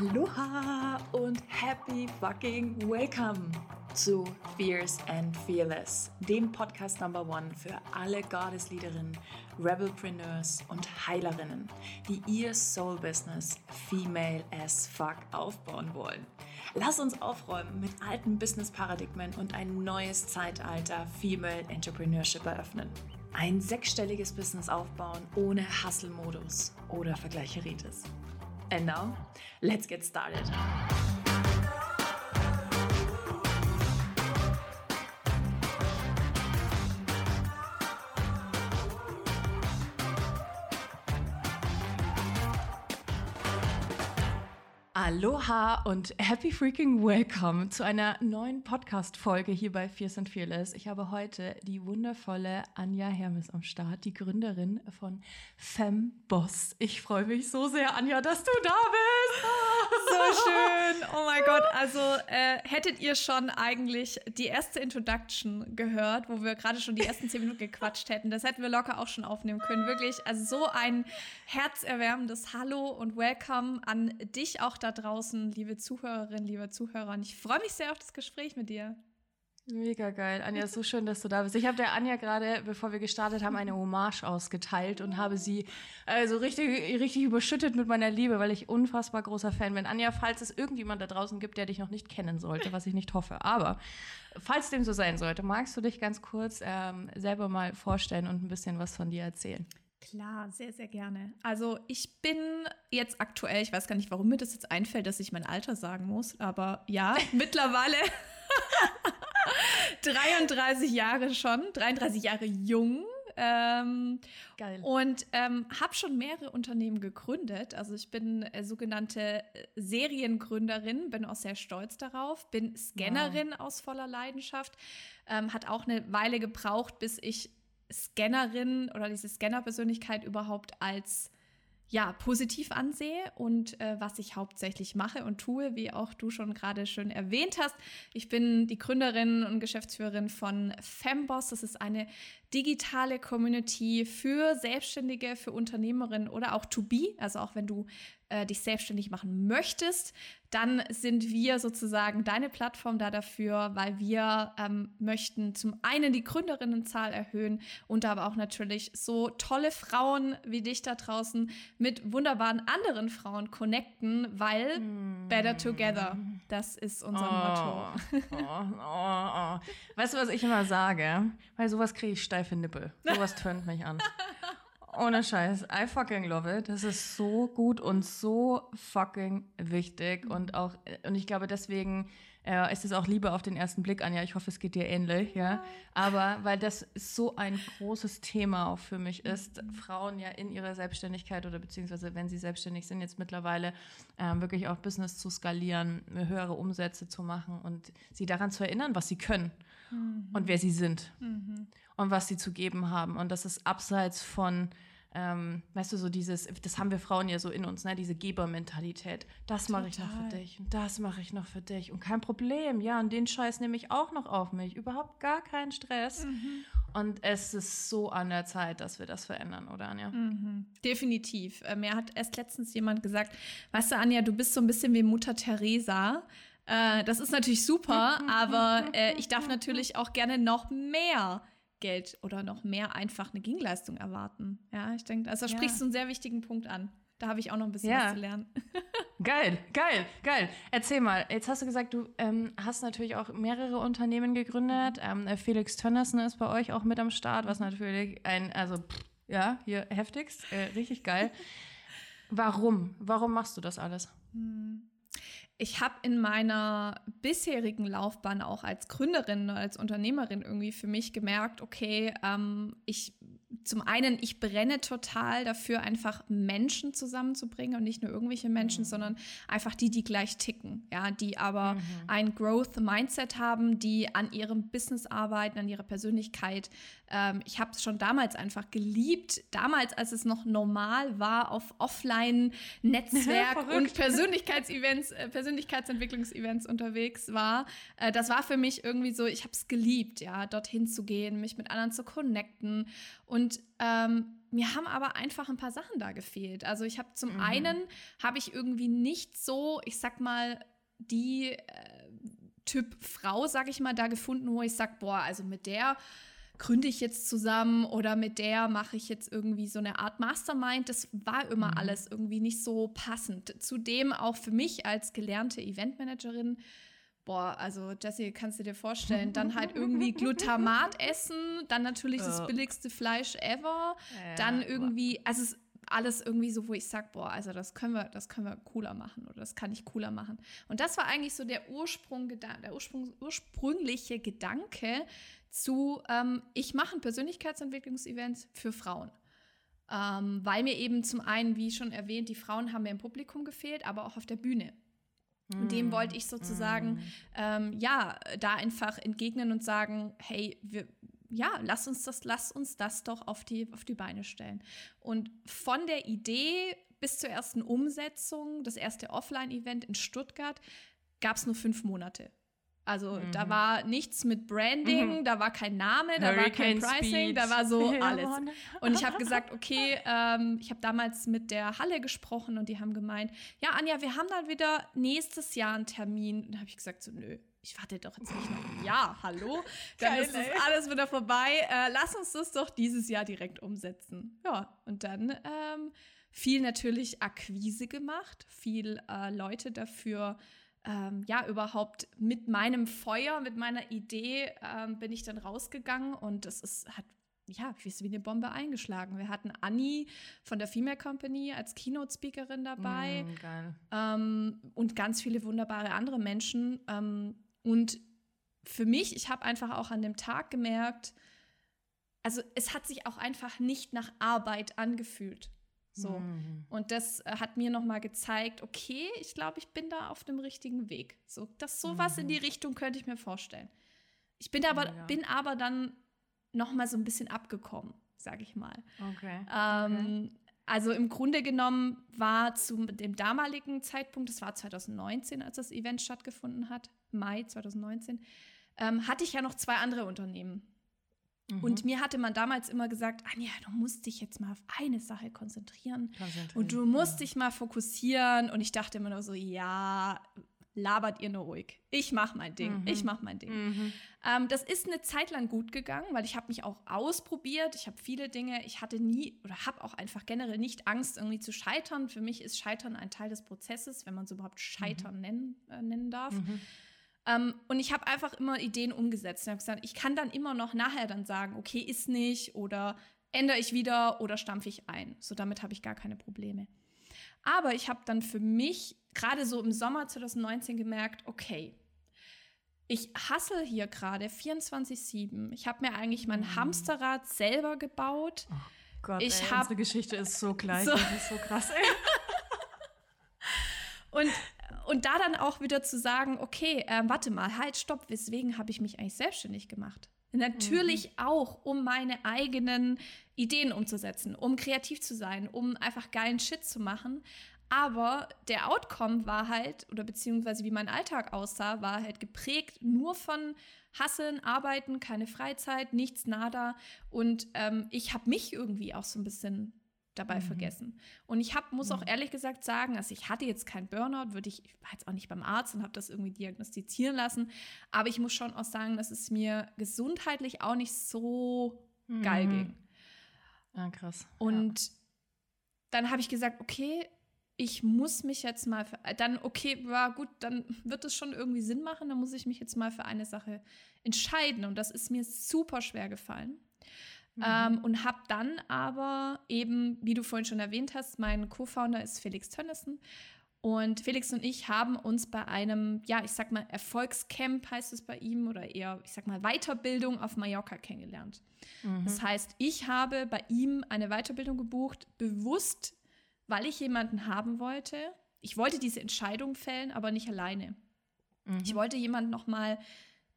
Aloha und happy fucking welcome zu Fierce and Fearless, dem Podcast Number One für alle Goddess-Leaderinnen, Rebelpreneurs und Heilerinnen, die ihr Soul-Business female as fuck aufbauen wollen. Lass uns aufräumen mit alten Business-Paradigmen und ein neues Zeitalter Female Entrepreneurship eröffnen. Ein sechsstelliges Business aufbauen ohne Hustle-Modus oder Vergleicheritis. And now, let's get started. Aloha und happy freaking welcome zu einer neuen Podcast-Folge hier bei Fierce and Fearless. Ich habe heute die wundervolle Anja Hermes am Start, die Gründerin von Femboss. Ich freue mich so sehr, Anja, dass du da bist. So schön. Oh mein Gott. Also äh, hättet ihr schon eigentlich die erste Introduction gehört, wo wir gerade schon die ersten zehn Minuten gequatscht hätten. Das hätten wir locker auch schon aufnehmen können. Wirklich, also so ein herzerwärmendes Hallo und Welcome an dich auch da draußen, liebe Zuhörerinnen, liebe Zuhörer. Und ich freue mich sehr auf das Gespräch mit dir. Mega geil. Anja, so schön, dass du da bist. Ich habe der Anja gerade, bevor wir gestartet haben, eine Hommage ausgeteilt und habe sie also richtig, richtig überschüttet mit meiner Liebe, weil ich unfassbar großer Fan bin. Anja, falls es irgendjemand da draußen gibt, der dich noch nicht kennen sollte, was ich nicht hoffe, aber falls dem so sein sollte, magst du dich ganz kurz ähm, selber mal vorstellen und ein bisschen was von dir erzählen? Klar, sehr, sehr gerne. Also ich bin jetzt aktuell, ich weiß gar nicht, warum mir das jetzt einfällt, dass ich mein Alter sagen muss, aber ja, mittlerweile 33 Jahre schon, 33 Jahre jung. Ähm, Geil. Und ähm, habe schon mehrere Unternehmen gegründet. Also ich bin äh, sogenannte äh, Seriengründerin, bin auch sehr stolz darauf, bin Scannerin wow. aus voller Leidenschaft. Ähm, hat auch eine Weile gebraucht, bis ich Scannerin oder diese Scanner-Persönlichkeit überhaupt als ja, positiv ansehe und äh, was ich hauptsächlich mache und tue, wie auch du schon gerade schön erwähnt hast. Ich bin die Gründerin und Geschäftsführerin von Femboss. Das ist eine digitale Community für Selbstständige, für Unternehmerinnen oder auch to be. Also auch wenn du äh, dich selbstständig machen möchtest, dann sind wir sozusagen deine Plattform da dafür, weil wir ähm, möchten zum einen die Gründerinnenzahl erhöhen und aber auch natürlich so tolle Frauen wie dich da draußen mit wunderbaren anderen Frauen connecten, weil mm. better together, das ist unser oh, Motto. Oh, oh, oh. Weißt du, was ich immer sage? Weil sowas kriege ich steife Nippel. Sowas tönt mich an. Ohne Scheiß. I fucking love it. Das ist so gut und so fucking wichtig. Und auch, und ich glaube, deswegen äh, ist es auch Liebe auf den ersten Blick an. Ja, ich hoffe, es geht dir ähnlich, ja. Aber weil das so ein großes Thema auch für mich ist, Frauen ja in ihrer Selbstständigkeit oder beziehungsweise wenn sie selbstständig sind, jetzt mittlerweile äh, wirklich auch Business zu skalieren, höhere Umsätze zu machen und sie daran zu erinnern, was sie können mhm. und wer sie sind mhm. und was sie zu geben haben. Und das ist abseits von ähm, weißt du, so dieses, das haben wir Frauen ja so in uns, ne, diese Gebermentalität. Das mache ich noch für dich und das mache ich noch für dich und kein Problem, ja, und den Scheiß nehme ich auch noch auf mich. Überhaupt gar keinen Stress. Mhm. Und es ist so an der Zeit, dass wir das verändern, oder Anja? Mhm. Definitiv. Mir hat erst letztens jemand gesagt, weißt du, Anja, du bist so ein bisschen wie Mutter Teresa. Äh, das ist natürlich super, aber äh, ich darf natürlich auch gerne noch mehr Geld oder noch mehr einfach eine Gegenleistung erwarten. Ja, ich denke, also da sprichst du einen sehr wichtigen Punkt an. Da habe ich auch noch ein bisschen ja. was zu lernen. geil, geil, geil. Erzähl mal, jetzt hast du gesagt, du ähm, hast natürlich auch mehrere Unternehmen gegründet. Ähm, äh, Felix Tönnersen ist bei euch auch mit am Start, was natürlich ein, also pff, ja, hier heftigst, äh, richtig geil. Warum? Warum machst du das alles? Hm ich habe in meiner bisherigen Laufbahn auch als Gründerin, als Unternehmerin irgendwie für mich gemerkt, okay, ähm, ich zum einen, ich brenne total dafür, einfach Menschen zusammenzubringen und nicht nur irgendwelche Menschen, mhm. sondern einfach die, die gleich ticken, ja, die aber mhm. ein Growth-Mindset haben, die an ihrem Business arbeiten, an ihrer Persönlichkeit. Ähm, ich habe es schon damals einfach geliebt, damals, als es noch normal war, auf Offline-Netzwerk und Persönlichkeitsevents, äh, Persönlichkeitsentwicklungsevents unterwegs war. Äh, das war für mich irgendwie so, ich habe es geliebt, ja, dorthin zu gehen, mich mit anderen zu connecten und ähm, mir haben aber einfach ein paar Sachen da gefehlt. Also ich habe zum mhm. einen, habe ich irgendwie nicht so, ich sag mal, die äh, Typ Frau, sag ich mal, da gefunden, wo ich sag, boah, also mit der gründe ich jetzt zusammen oder mit der mache ich jetzt irgendwie so eine Art Mastermind. Das war immer mhm. alles irgendwie nicht so passend. Zudem auch für mich als gelernte Eventmanagerin Boah, also Jesse, kannst du dir vorstellen, dann halt irgendwie Glutamat essen, dann natürlich das billigste Fleisch ever, ja, dann irgendwie, also es ist alles irgendwie so, wo ich sag, boah, also das können wir, das können wir cooler machen oder das kann ich cooler machen. Und das war eigentlich so der Ursprung, der Ursprung, ursprüngliche Gedanke zu, ähm, ich mache ein Persönlichkeitsentwicklungsevent für Frauen. Ähm, weil mir eben zum einen, wie schon erwähnt, die Frauen haben mir im Publikum gefehlt, aber auch auf der Bühne. Und dem wollte ich sozusagen, mm. ähm, ja, da einfach entgegnen und sagen, hey, wir, ja, lass uns das, lass uns das doch auf die, auf die Beine stellen. Und von der Idee bis zur ersten Umsetzung, das erste Offline-Event in Stuttgart, gab es nur fünf Monate. Also mhm. da war nichts mit Branding, mhm. da war kein Name, da Hurricane war kein Pricing, Speed. da war so alles. Und ich habe gesagt, okay, ähm, ich habe damals mit der Halle gesprochen und die haben gemeint, ja Anja, wir haben dann wieder nächstes Jahr einen Termin. Und da habe ich gesagt, so nö, ich warte doch jetzt nicht noch ein Jahr, hallo? Dann Geil, ist das alles wieder vorbei. Äh, lass uns das doch dieses Jahr direkt umsetzen. Ja, und dann ähm, viel natürlich Akquise gemacht, viel äh, Leute dafür ähm, ja, überhaupt mit meinem Feuer, mit meiner Idee ähm, bin ich dann rausgegangen und das ist, hat ja, wie ist wie eine Bombe eingeschlagen. Wir hatten Annie von der Female Company als Keynote-Speakerin dabei mm, ähm, und ganz viele wunderbare andere Menschen. Ähm, und für mich, ich habe einfach auch an dem Tag gemerkt, also es hat sich auch einfach nicht nach Arbeit angefühlt. So. Mhm. Und das äh, hat mir nochmal gezeigt, okay, ich glaube, ich bin da auf dem richtigen Weg. So, das sowas mhm. in die Richtung könnte ich mir vorstellen. Ich bin aber, ja. bin aber dann nochmal so ein bisschen abgekommen, sage ich mal. Okay. Ähm, okay. Also im Grunde genommen war zu dem damaligen Zeitpunkt, das war 2019, als das Event stattgefunden hat, Mai 2019, ähm, hatte ich ja noch zwei andere Unternehmen. Mhm. Und mir hatte man damals immer gesagt, Anja, du musst dich jetzt mal auf eine Sache konzentrieren. Und du musst ja. dich mal fokussieren. Und ich dachte immer nur so, ja, labert ihr nur ruhig. Ich mach mein Ding. Mhm. Ich mach mein Ding. Mhm. Ähm, das ist eine Zeit lang gut gegangen, weil ich habe mich auch ausprobiert. Ich habe viele Dinge. Ich hatte nie oder habe auch einfach generell nicht Angst, irgendwie zu scheitern. Für mich ist Scheitern ein Teil des Prozesses, wenn man es überhaupt Scheitern mhm. nennen, äh, nennen darf. Ähm, und ich habe einfach immer Ideen umgesetzt. Ich habe gesagt, ich kann dann immer noch nachher dann sagen, okay, ist nicht oder ändere ich wieder oder stampfe ich ein. So damit habe ich gar keine Probleme. Aber ich habe dann für mich gerade so im Sommer 2019 gemerkt, okay, ich hassel hier gerade 24/7. Ich habe mir eigentlich mein mhm. Hamsterrad selber gebaut. Oh Gott, ich ey, hab, unsere Geschichte ist so gleich, so, das ist so krass. Ey. und und da dann auch wieder zu sagen, okay, äh, warte mal, halt, stopp, weswegen habe ich mich eigentlich selbstständig gemacht? Natürlich mhm. auch, um meine eigenen Ideen umzusetzen, um kreativ zu sein, um einfach geilen Shit zu machen. Aber der Outcome war halt, oder beziehungsweise wie mein Alltag aussah, war halt geprägt nur von Hasseln, Arbeiten, keine Freizeit, nichts, nada. Und ähm, ich habe mich irgendwie auch so ein bisschen dabei mhm. vergessen. Und ich hab, muss mhm. auch ehrlich gesagt sagen, also ich hatte jetzt keinen Burnout, würde ich, ich war jetzt auch nicht beim Arzt und habe das irgendwie diagnostizieren lassen, aber ich muss schon auch sagen, dass es mir gesundheitlich auch nicht so mhm. geil ging. Ah, krass. Und ja. dann habe ich gesagt, okay, ich muss mich jetzt mal, für, dann, okay, war gut, dann wird es schon irgendwie Sinn machen, dann muss ich mich jetzt mal für eine Sache entscheiden. Und das ist mir super schwer gefallen. Mhm. Ähm, und habe dann aber eben, wie du vorhin schon erwähnt hast, mein Co-Founder ist Felix Tönnissen. Und Felix und ich haben uns bei einem, ja, ich sag mal, Erfolgscamp heißt es bei ihm oder eher, ich sag mal, Weiterbildung auf Mallorca kennengelernt. Mhm. Das heißt, ich habe bei ihm eine Weiterbildung gebucht, bewusst, weil ich jemanden haben wollte. Ich wollte diese Entscheidung fällen, aber nicht alleine. Mhm. Ich wollte jemanden nochmal,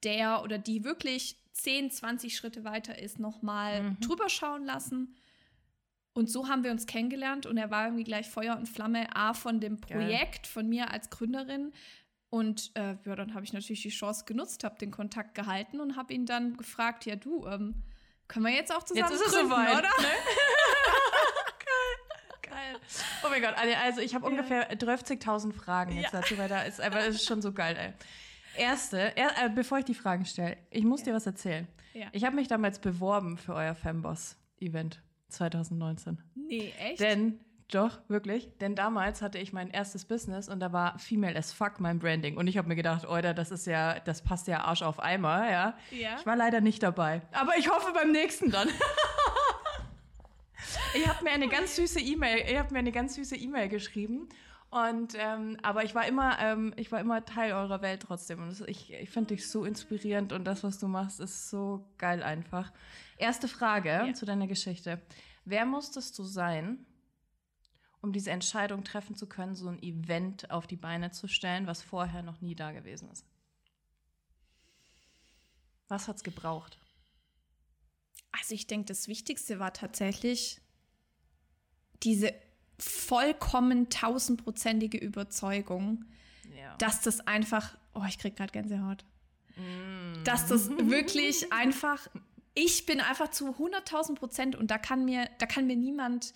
der oder die wirklich 10, 20 Schritte weiter ist, nochmal mhm. drüber schauen lassen. Und so haben wir uns kennengelernt und er war irgendwie gleich Feuer und Flamme, A, von dem Projekt, Geil. von mir als Gründerin. Und äh, ja, dann habe ich natürlich die Chance genutzt, habe den Kontakt gehalten und habe ihn dann gefragt, ja du, ähm, können wir jetzt auch zusammen jetzt ist gründen, es soweit, oder? Ne? Oh mein Gott, also ich habe ja. ungefähr 12.000 Fragen jetzt ja. dazu, weil da ist, aber es ist schon so geil, ey. Erste, er, äh, bevor ich die Fragen stelle, ich muss ja. dir was erzählen. Ja. Ich habe mich damals beworben für euer Femboss-Event 2019. Nee, echt? Denn, doch, wirklich. Denn damals hatte ich mein erstes Business und da war Female as Fuck mein Branding. Und ich habe mir gedacht, Alter, das ist ja, das passt ja Arsch auf Eimer, ja. ja. Ich war leider nicht dabei. Aber ich hoffe beim nächsten dann. ich habe mir eine ganz süße E-Mail, ich habe mir eine ganz süße E-Mail geschrieben und ähm, aber ich war immer, ähm, ich war immer Teil eurer Welt trotzdem. Und ich, ich finde dich so inspirierend und das, was du machst, ist so geil einfach. Erste Frage ja. zu deiner Geschichte. Wer musstest du sein, um diese Entscheidung treffen zu können, so ein Event auf die Beine zu stellen, was vorher noch nie da gewesen ist? Was hat es gebraucht? Also ich denke, das Wichtigste war tatsächlich diese vollkommen tausendprozentige Überzeugung, ja. dass das einfach, oh, ich krieg gerade Gänsehaut, mm. dass das wirklich einfach, ich bin einfach zu 100.000 Prozent und da kann mir, da kann mir niemand,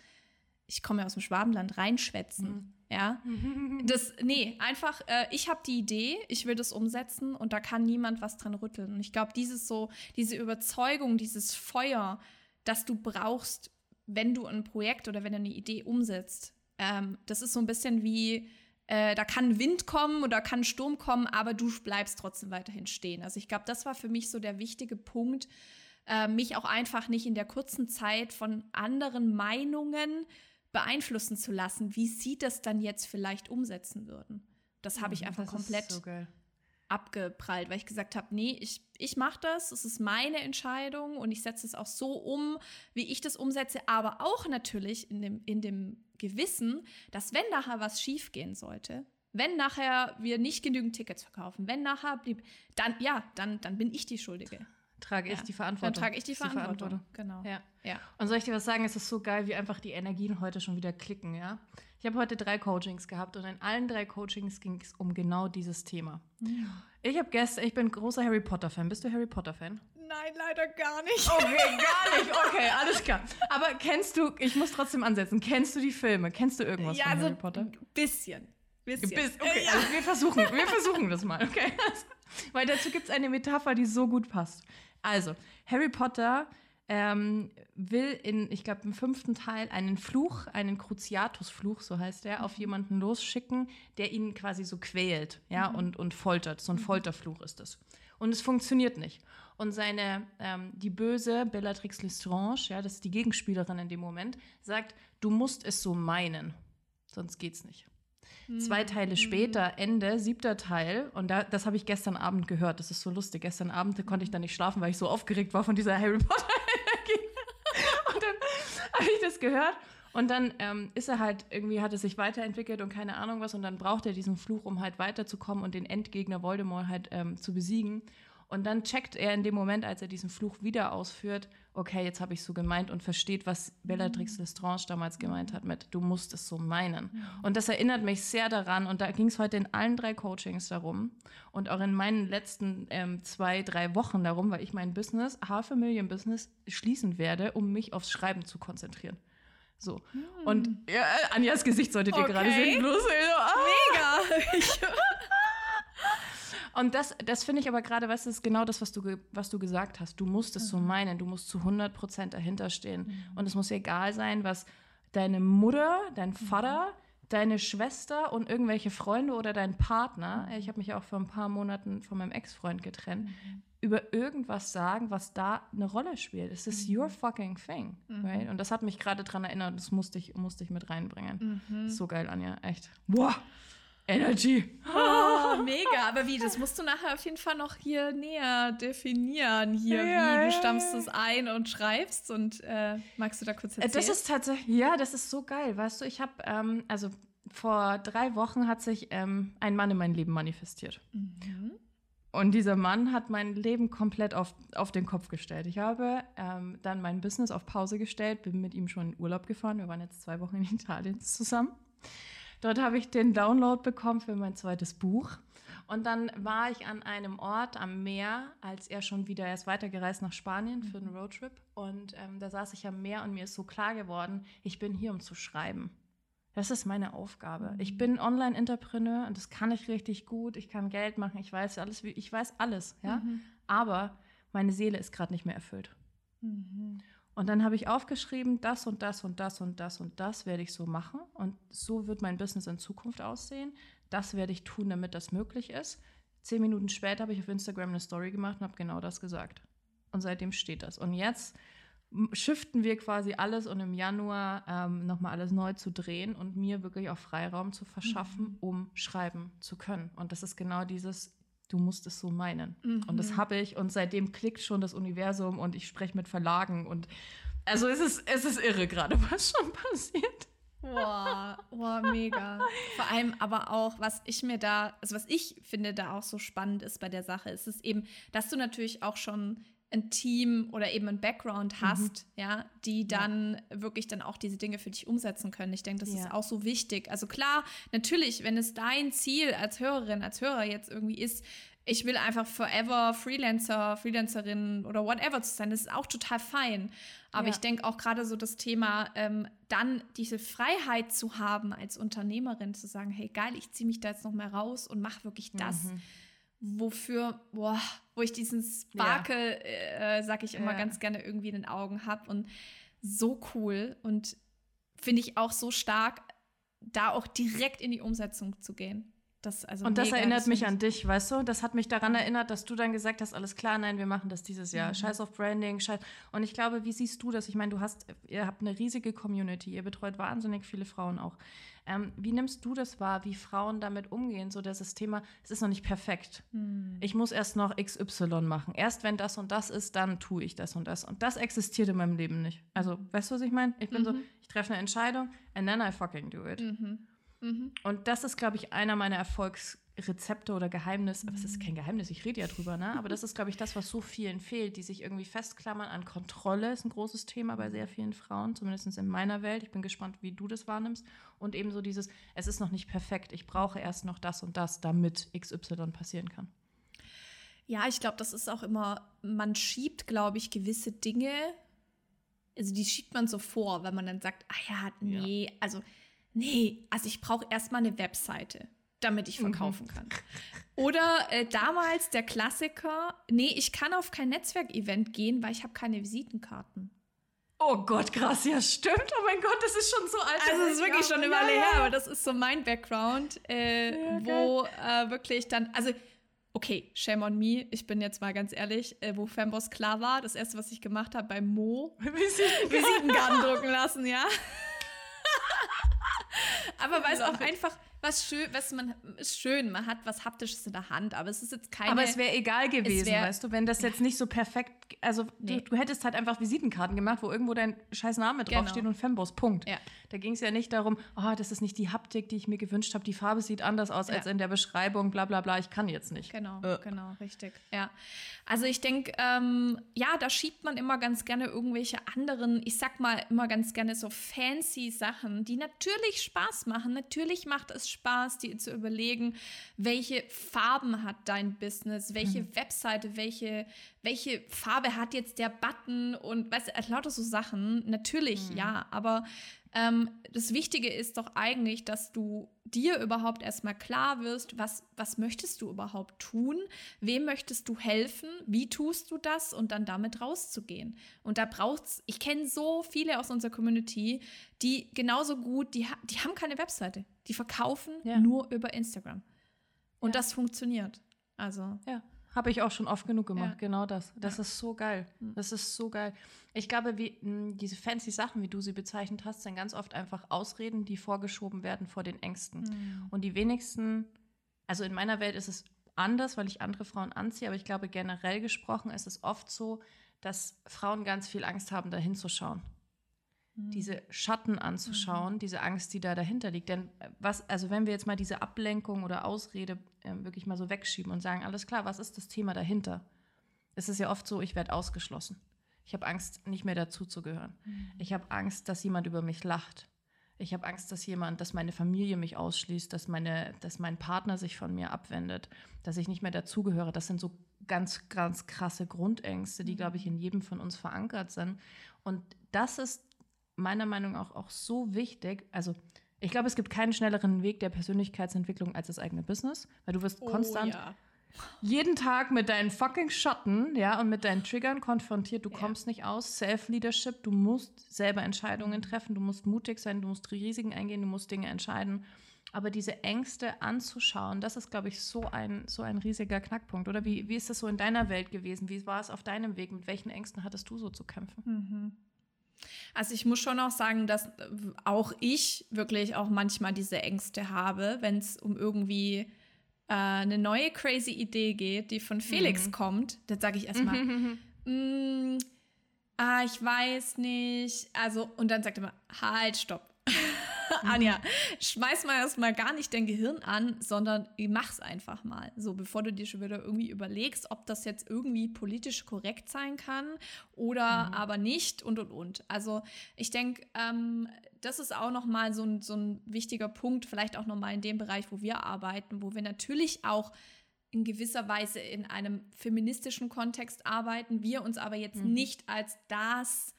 ich komme ja aus dem Schwabenland, reinschwätzen. Mm. Ja, das, nee, einfach, äh, ich habe die Idee, ich will das umsetzen und da kann niemand was dran rütteln. Und ich glaube, dieses so, diese Überzeugung, dieses Feuer, das du brauchst, wenn du ein Projekt oder wenn du eine Idee umsetzt. Ähm, das ist so ein bisschen wie, äh, da kann Wind kommen oder kann Sturm kommen, aber du bleibst trotzdem weiterhin stehen. Also ich glaube, das war für mich so der wichtige Punkt, äh, mich auch einfach nicht in der kurzen Zeit von anderen Meinungen beeinflussen zu lassen, wie sie das dann jetzt vielleicht umsetzen würden. Das habe ich mhm, einfach komplett so abgeprallt, weil ich gesagt habe, nee, ich, ich mache das, es ist meine Entscheidung und ich setze es auch so um, wie ich das umsetze, aber auch natürlich in dem, in dem Gewissen, dass wenn nachher was schiefgehen sollte, wenn nachher wir nicht genügend Tickets verkaufen, wenn nachher blieb, dann ja, dann, dann bin ich die Schuldige. Trage ich ja, die Verantwortung. Dann trage ich die, die Verantwortung. Verantwortung. Genau. Ja. Ja. Und soll ich dir was sagen? Es ist so geil, wie einfach die Energien heute schon wieder klicken, ja? Ich habe heute drei Coachings gehabt und in allen drei Coachings ging es um genau dieses Thema. Ja. Ich habe gestern, ich bin großer Harry Potter Fan. Bist du Harry Potter Fan? Nein, leider gar nicht. Okay, gar nicht. Okay, alles klar. Aber kennst du, ich muss trotzdem ansetzen, kennst du die Filme? Kennst du irgendwas ja, von Harry Potter? Ein bisschen. Bisschen. Bis, okay, ja. also wir versuchen, wir versuchen das mal, okay? Weil dazu gibt es eine Metapher, die so gut passt. Also, Harry Potter ähm, will in, ich glaube, im fünften Teil einen Fluch, einen Cruciatus-Fluch, so heißt der, auf mhm. jemanden losschicken, der ihn quasi so quält, ja, mhm. und, und foltert. So ein mhm. Folterfluch ist es. Und es funktioniert nicht. Und seine, ähm, die böse Bellatrix Lestrange, ja, das ist die Gegenspielerin in dem Moment, sagt, du musst es so meinen, sonst geht's nicht. Zwei mhm. Teile später, Ende, siebter Teil. Und da, das habe ich gestern Abend gehört. Das ist so lustig. Gestern Abend konnte ich dann nicht schlafen, weil ich so aufgeregt war von dieser Harry Potter-Energie. und dann habe ich das gehört. Und dann ähm, ist er halt, irgendwie hat er sich weiterentwickelt und keine Ahnung was. Und dann braucht er diesen Fluch, um halt weiterzukommen und den Endgegner Voldemort halt ähm, zu besiegen. Und dann checkt er in dem Moment, als er diesen Fluch wieder ausführt, okay, jetzt habe ich so gemeint und versteht, was Bellatrix mhm. Lestrange damals gemeint hat mit, du musst es so meinen. Mhm. Und das erinnert mich sehr daran, und da ging es heute in allen drei Coachings darum und auch in meinen letzten ähm, zwei, drei Wochen darum, weil ich mein Business, Half a Million Business, schließen werde, um mich aufs Schreiben zu konzentrieren. So. Mhm. Und ja, Anjas Gesicht solltet ihr okay. gerade sehen. Bloß, ah. Mega! Und das, das finde ich aber gerade, was ist genau das, was du, was du gesagt hast. Du musst es mhm. so meinen, du musst zu 100 Prozent dahinter stehen. Mhm. Und es muss egal sein, was deine Mutter, dein mhm. Vater, deine Schwester und irgendwelche Freunde oder dein Partner, mhm. ich habe mich auch vor ein paar Monaten von meinem Ex-Freund getrennt, mhm. über irgendwas sagen, was da eine Rolle spielt. Es ist mhm. your fucking thing. Mhm. Right? Und das hat mich gerade daran erinnert, das musste ich, musste ich mit reinbringen. Mhm. So geil, Anja, echt. Wow. Energy. Oh, mega. Aber wie, das musst du nachher auf jeden Fall noch hier näher definieren. Hier, ja, wie du stammst es ein und schreibst. Und äh, magst du da kurz erzählen? Das ist tatsächlich, ja, das ist so geil. Weißt du, ich habe, ähm, also vor drei Wochen hat sich ähm, ein Mann in mein Leben manifestiert. Mhm. Und dieser Mann hat mein Leben komplett auf, auf den Kopf gestellt. Ich habe ähm, dann mein Business auf Pause gestellt, bin mit ihm schon in Urlaub gefahren. Wir waren jetzt zwei Wochen in Italien zusammen. Dort habe ich den Download bekommen für mein zweites Buch. Und dann war ich an einem Ort am Meer, als er schon wieder, er ist weitergereist nach Spanien für einen Roadtrip. Und ähm, da saß ich am Meer und mir ist so klar geworden, ich bin hier, um zu schreiben. Das ist meine Aufgabe. Ich mhm. bin Online-Entrepreneur und das kann ich richtig gut. Ich kann Geld machen. Ich weiß alles, ich weiß alles, ja. Mhm. Aber meine Seele ist gerade nicht mehr erfüllt. Mhm. Und dann habe ich aufgeschrieben, das und das und das und das und das werde ich so machen. Und so wird mein Business in Zukunft aussehen. Das werde ich tun, damit das möglich ist. Zehn Minuten später habe ich auf Instagram eine Story gemacht und habe genau das gesagt. Und seitdem steht das. Und jetzt shiften wir quasi alles und im Januar ähm, nochmal alles neu zu drehen und mir wirklich auch Freiraum zu verschaffen, mhm. um schreiben zu können. Und das ist genau dieses, du musst es so meinen. Mhm. Und das habe ich und seitdem klickt schon das Universum und ich spreche mit Verlagen und also es ist, es ist irre gerade, was schon passiert. Wow, wow, mega. Vor allem aber auch, was ich mir da, also was ich finde da auch so spannend ist bei der Sache, ist es eben, dass du natürlich auch schon ein Team oder eben ein Background mhm. hast, mhm. ja, die dann ja. wirklich dann auch diese Dinge für dich umsetzen können. Ich denke, das ja. ist auch so wichtig. Also klar, natürlich, wenn es dein Ziel als Hörerin, als Hörer jetzt irgendwie ist, ich will einfach forever Freelancer, Freelancerin oder whatever zu sein, das ist auch total fein. Aber ja. ich denke auch gerade so das Thema, ähm, dann diese Freiheit zu haben als Unternehmerin, zu sagen, hey geil, ich ziehe mich da jetzt noch mal raus und mache wirklich das. Mhm wofür, boah, wo ich diesen Sparkle, ja. äh, sag ich immer, ja. ganz gerne irgendwie in den Augen habe. Und so cool und finde ich auch so stark, da auch direkt in die Umsetzung zu gehen. Das, also und das erinnert das mich an dich, weißt du? Das hat mich daran erinnert, dass du dann gesagt hast, alles klar, nein, wir machen das dieses Jahr. Mhm. Scheiß auf Branding, scheiß. Und ich glaube, wie siehst du das? Ich meine, du hast, ihr habt eine riesige Community, ihr betreut wahnsinnig viele Frauen auch. Ähm, wie nimmst du das wahr, wie Frauen damit umgehen? So dass das Thema, es ist noch nicht perfekt. Mhm. Ich muss erst noch XY machen. Erst wenn das und das ist, dann tue ich das und das. Und das existiert in meinem Leben nicht. Also, weißt du, was ich meine? Ich bin mhm. so, ich treffe eine Entscheidung and then I fucking do it. Mhm. Mhm. Und das ist, glaube ich, einer meiner Erfolgsrezepte oder Geheimnisse. Aber es ist kein Geheimnis, ich rede ja drüber, ne? Aber das ist, glaube ich, das, was so vielen fehlt, die sich irgendwie festklammern an Kontrolle, ist ein großes Thema bei sehr vielen Frauen, zumindest in meiner Welt. Ich bin gespannt, wie du das wahrnimmst. Und eben so dieses, es ist noch nicht perfekt, ich brauche erst noch das und das, damit XY passieren kann. Ja, ich glaube, das ist auch immer, man schiebt, glaube ich, gewisse Dinge, also die schiebt man so vor, wenn man dann sagt, ah ja, nee, ja. also nee, also ich brauche erstmal eine Webseite, damit ich verkaufen mhm. kann. Oder äh, damals der Klassiker, nee, ich kann auf kein Netzwerkevent gehen, weil ich habe keine Visitenkarten. Oh Gott, krass, ja, stimmt. Oh mein Gott, das ist schon so alt. Also, es ist wirklich schon eine Weile ja, her, aber das ist so mein Background, äh, ja, wo äh, wirklich dann, also, okay, shame on me, ich bin jetzt mal ganz ehrlich, äh, wo Femboss klar war, das erste, was ich gemacht habe bei Mo, Visitenkarten drucken lassen, ja. Aber weil es auch einfach was schön, was man ist schön, man hat was haptisches in der Hand, aber es ist jetzt keine. Aber es wäre egal gewesen, wär, weißt du, wenn das jetzt nicht so perfekt, also nee. du, du, hättest halt einfach Visitenkarten gemacht, wo irgendwo dein scheiß Name genau. draufsteht und Femboss, Punkt. Ja. Da ging es ja nicht darum, oh, das ist nicht die Haptik, die ich mir gewünscht habe, die Farbe sieht anders aus ja. als in der Beschreibung, bla bla bla, ich kann jetzt nicht. Genau, äh. genau, richtig. Ja. Also ich denke, ähm, ja, da schiebt man immer ganz gerne irgendwelche anderen, ich sag mal immer ganz gerne so fancy Sachen, die natürlich Spaß machen. Natürlich macht es Spaß, dir zu überlegen, welche Farben hat dein Business, welche mhm. Webseite, welche, welche Farbe hat jetzt der Button und weißt du, lauter so Sachen. Natürlich, mhm. ja, aber ähm, das Wichtige ist doch eigentlich, dass du dir überhaupt erstmal klar wirst, was, was möchtest du überhaupt tun, wem möchtest du helfen, wie tust du das und dann damit rauszugehen. Und da braucht's, ich kenne so viele aus unserer Community, die genauso gut, die, die haben keine Webseite, die verkaufen ja. nur über Instagram. Und ja. das funktioniert. Also. Ja. Habe ich auch schon oft genug gemacht, ja. genau das. Das ja. ist so geil. Hm. Das ist so geil. Ich glaube, wie, hm, diese fancy Sachen, wie du sie bezeichnet hast, sind ganz oft einfach Ausreden, die vorgeschoben werden vor den Ängsten. Mhm. Und die wenigsten, also in meiner Welt ist es anders, weil ich andere Frauen anziehe, aber ich glaube, generell gesprochen ist es oft so, dass Frauen ganz viel Angst haben, da hinzuschauen. Mhm. diese Schatten anzuschauen, mhm. diese Angst, die da dahinter liegt. Denn was, also wenn wir jetzt mal diese Ablenkung oder Ausrede äh, wirklich mal so wegschieben und sagen, alles klar, was ist das Thema dahinter? Es ist ja oft so, ich werde ausgeschlossen. Ich habe Angst, nicht mehr dazuzugehören. Mhm. Ich habe Angst, dass jemand über mich lacht. Ich habe Angst, dass jemand, dass meine Familie mich ausschließt, dass, meine, dass mein Partner sich von mir abwendet, dass ich nicht mehr dazugehöre. Das sind so ganz, ganz krasse Grundängste, die, glaube ich, mhm. in jedem von uns verankert sind. Und das ist meiner Meinung nach auch so wichtig. Also Ich glaube, es gibt keinen schnelleren Weg der Persönlichkeitsentwicklung als das eigene Business, weil du wirst oh, konstant ja. jeden Tag mit deinen fucking Schatten, ja, und mit deinen Triggern konfrontiert. Du ja. kommst nicht aus. Self-Leadership, du musst selber Entscheidungen treffen, du musst mutig sein, du musst Risiken eingehen, du musst Dinge entscheiden. Aber diese Ängste anzuschauen, das ist, glaube ich, so ein, so ein riesiger Knackpunkt. Oder wie, wie ist das so in deiner Welt gewesen? Wie war es auf deinem Weg? Mit welchen Ängsten hattest du so zu kämpfen? Mhm. Also ich muss schon auch sagen, dass auch ich wirklich auch manchmal diese Ängste habe, wenn es um irgendwie äh, eine neue crazy Idee geht, die von Felix mhm. kommt. Dann sage ich erstmal, mm, ah, ich weiß nicht. Also, und dann sagt er mal, halt, stopp. Anja, schmeiß mal erstmal gar nicht dein Gehirn an, sondern mach's einfach mal. So, bevor du dir schon wieder irgendwie überlegst, ob das jetzt irgendwie politisch korrekt sein kann oder mhm. aber nicht und und und. Also, ich denke, ähm, das ist auch nochmal so ein, so ein wichtiger Punkt, vielleicht auch nochmal in dem Bereich, wo wir arbeiten, wo wir natürlich auch in gewisser Weise in einem feministischen Kontext arbeiten, wir uns aber jetzt mhm. nicht als das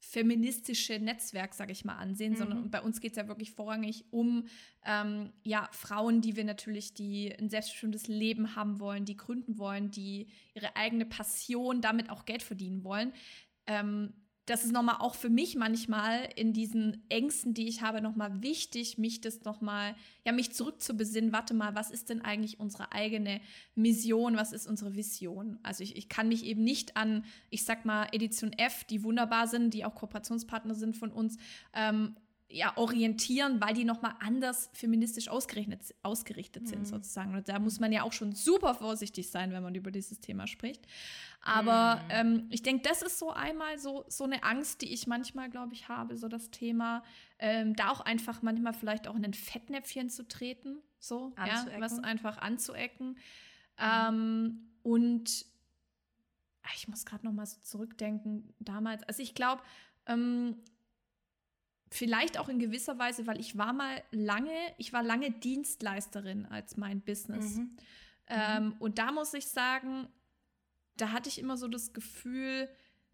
feministische Netzwerk, sage ich mal, ansehen, mhm. sondern bei uns geht es ja wirklich vorrangig um ähm, ja, Frauen, die wir natürlich, die ein selbstbestimmtes Leben haben wollen, die gründen wollen, die ihre eigene Passion damit auch Geld verdienen wollen. Ähm, das ist nochmal auch für mich manchmal in diesen Ängsten, die ich habe, nochmal wichtig, mich das nochmal, ja, mich zurückzubesinnen, warte mal, was ist denn eigentlich unsere eigene Mission, was ist unsere Vision? Also ich, ich kann mich eben nicht an, ich sag mal, Edition F, die wunderbar sind, die auch Kooperationspartner sind von uns, ähm, ja, orientieren, weil die nochmal anders feministisch ausgerichtet, ausgerichtet sind, mhm. sozusagen. Und da muss man ja auch schon super vorsichtig sein, wenn man über dieses Thema spricht. Aber mhm. ähm, ich denke, das ist so einmal so, so eine Angst, die ich manchmal, glaube ich, habe, so das Thema, ähm, da auch einfach manchmal vielleicht auch in ein Fettnäpfchen zu treten, so, ja, was einfach anzuecken. Mhm. Ähm, und ah, ich muss gerade noch mal so zurückdenken, damals, also ich glaube, ähm, Vielleicht auch in gewisser Weise, weil ich war mal lange, ich war lange Dienstleisterin als mein Business. Mhm. Ähm, mhm. und da muss ich sagen, da hatte ich immer so das Gefühl,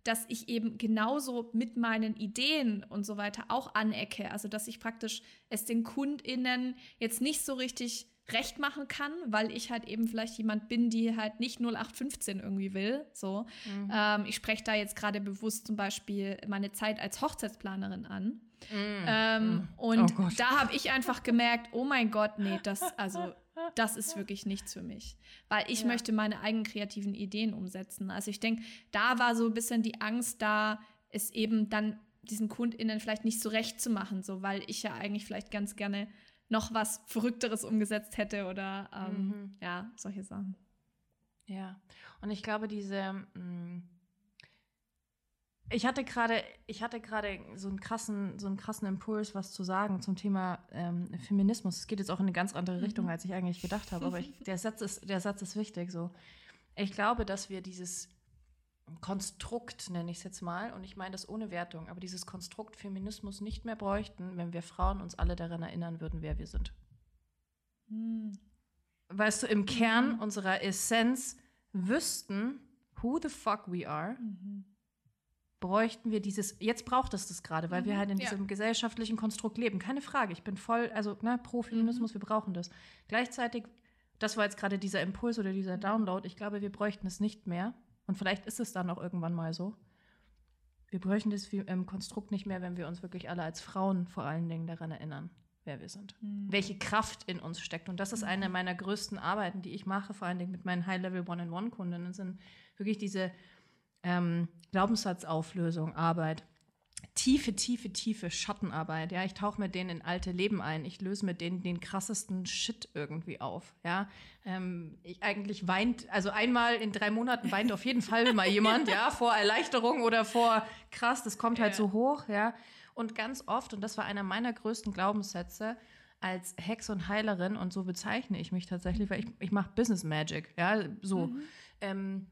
dass ich eben genauso mit meinen Ideen und so weiter auch anecke. Also dass ich praktisch es den KundInnen jetzt nicht so richtig recht machen kann, weil ich halt eben vielleicht jemand bin, die halt nicht 0815 irgendwie will. So. Mhm. Ähm, ich spreche da jetzt gerade bewusst zum Beispiel meine Zeit als Hochzeitsplanerin an. Mm. Ähm, mm. und oh da habe ich einfach gemerkt, oh mein Gott, nee, das, also, das ist wirklich nichts für mich. Weil ich ja. möchte meine eigenen kreativen Ideen umsetzen. Also ich denke, da war so ein bisschen die Angst da, es eben dann diesen KundInnen vielleicht nicht so recht zu machen, so weil ich ja eigentlich vielleicht ganz gerne noch was Verrückteres umgesetzt hätte oder ähm, mhm. ja, solche Sachen. Ja, und ich glaube, diese mh, mm, ich hatte gerade, ich hatte gerade so einen krassen, so einen krassen Impuls, was zu sagen zum Thema ähm, Feminismus. Es geht jetzt auch in eine ganz andere Richtung, mhm. als ich eigentlich gedacht habe. Aber ich, der Satz ist, der Satz ist wichtig. So, ich glaube, dass wir dieses Konstrukt, nenne ich es jetzt mal, und ich meine das ohne Wertung, aber dieses Konstrukt Feminismus nicht mehr bräuchten, wenn wir Frauen uns alle daran erinnern würden, wer wir sind. Mhm. Weißt du, im Kern mhm. unserer Essenz wüssten, who the fuck we are. Mhm bräuchten wir dieses, jetzt braucht es das gerade, weil mhm, wir halt in diesem ja. gesellschaftlichen Konstrukt leben. Keine Frage, ich bin voll, also ne, pro Feminismus, mhm. wir brauchen das. Gleichzeitig, das war jetzt gerade dieser Impuls oder dieser Download, ich glaube, wir bräuchten es nicht mehr. Und vielleicht ist es dann auch irgendwann mal so. Wir bräuchten das ähm, Konstrukt nicht mehr, wenn wir uns wirklich alle als Frauen vor allen Dingen daran erinnern, wer wir sind. Mhm. Welche Kraft in uns steckt. Und das ist eine mhm. meiner größten Arbeiten, die ich mache, vor allen Dingen mit meinen High-Level One-on-One-Kundinnen, sind wirklich diese ähm, Glaubenssatzauflösung, Arbeit. Tiefe, tiefe, tiefe Schattenarbeit. Ja, ich tauche mit denen in alte Leben ein. Ich löse mit denen den krassesten Shit irgendwie auf. Ja, ähm, ich eigentlich weint, also einmal in drei Monaten weint auf jeden Fall mal jemand, ja, vor Erleichterung oder vor krass, das kommt halt so hoch, ja. Und ganz oft, und das war einer meiner größten Glaubenssätze, als Hex und Heilerin, und so bezeichne ich mich tatsächlich, weil ich, ich mache Business Magic, ja, so. Mhm. Ähm,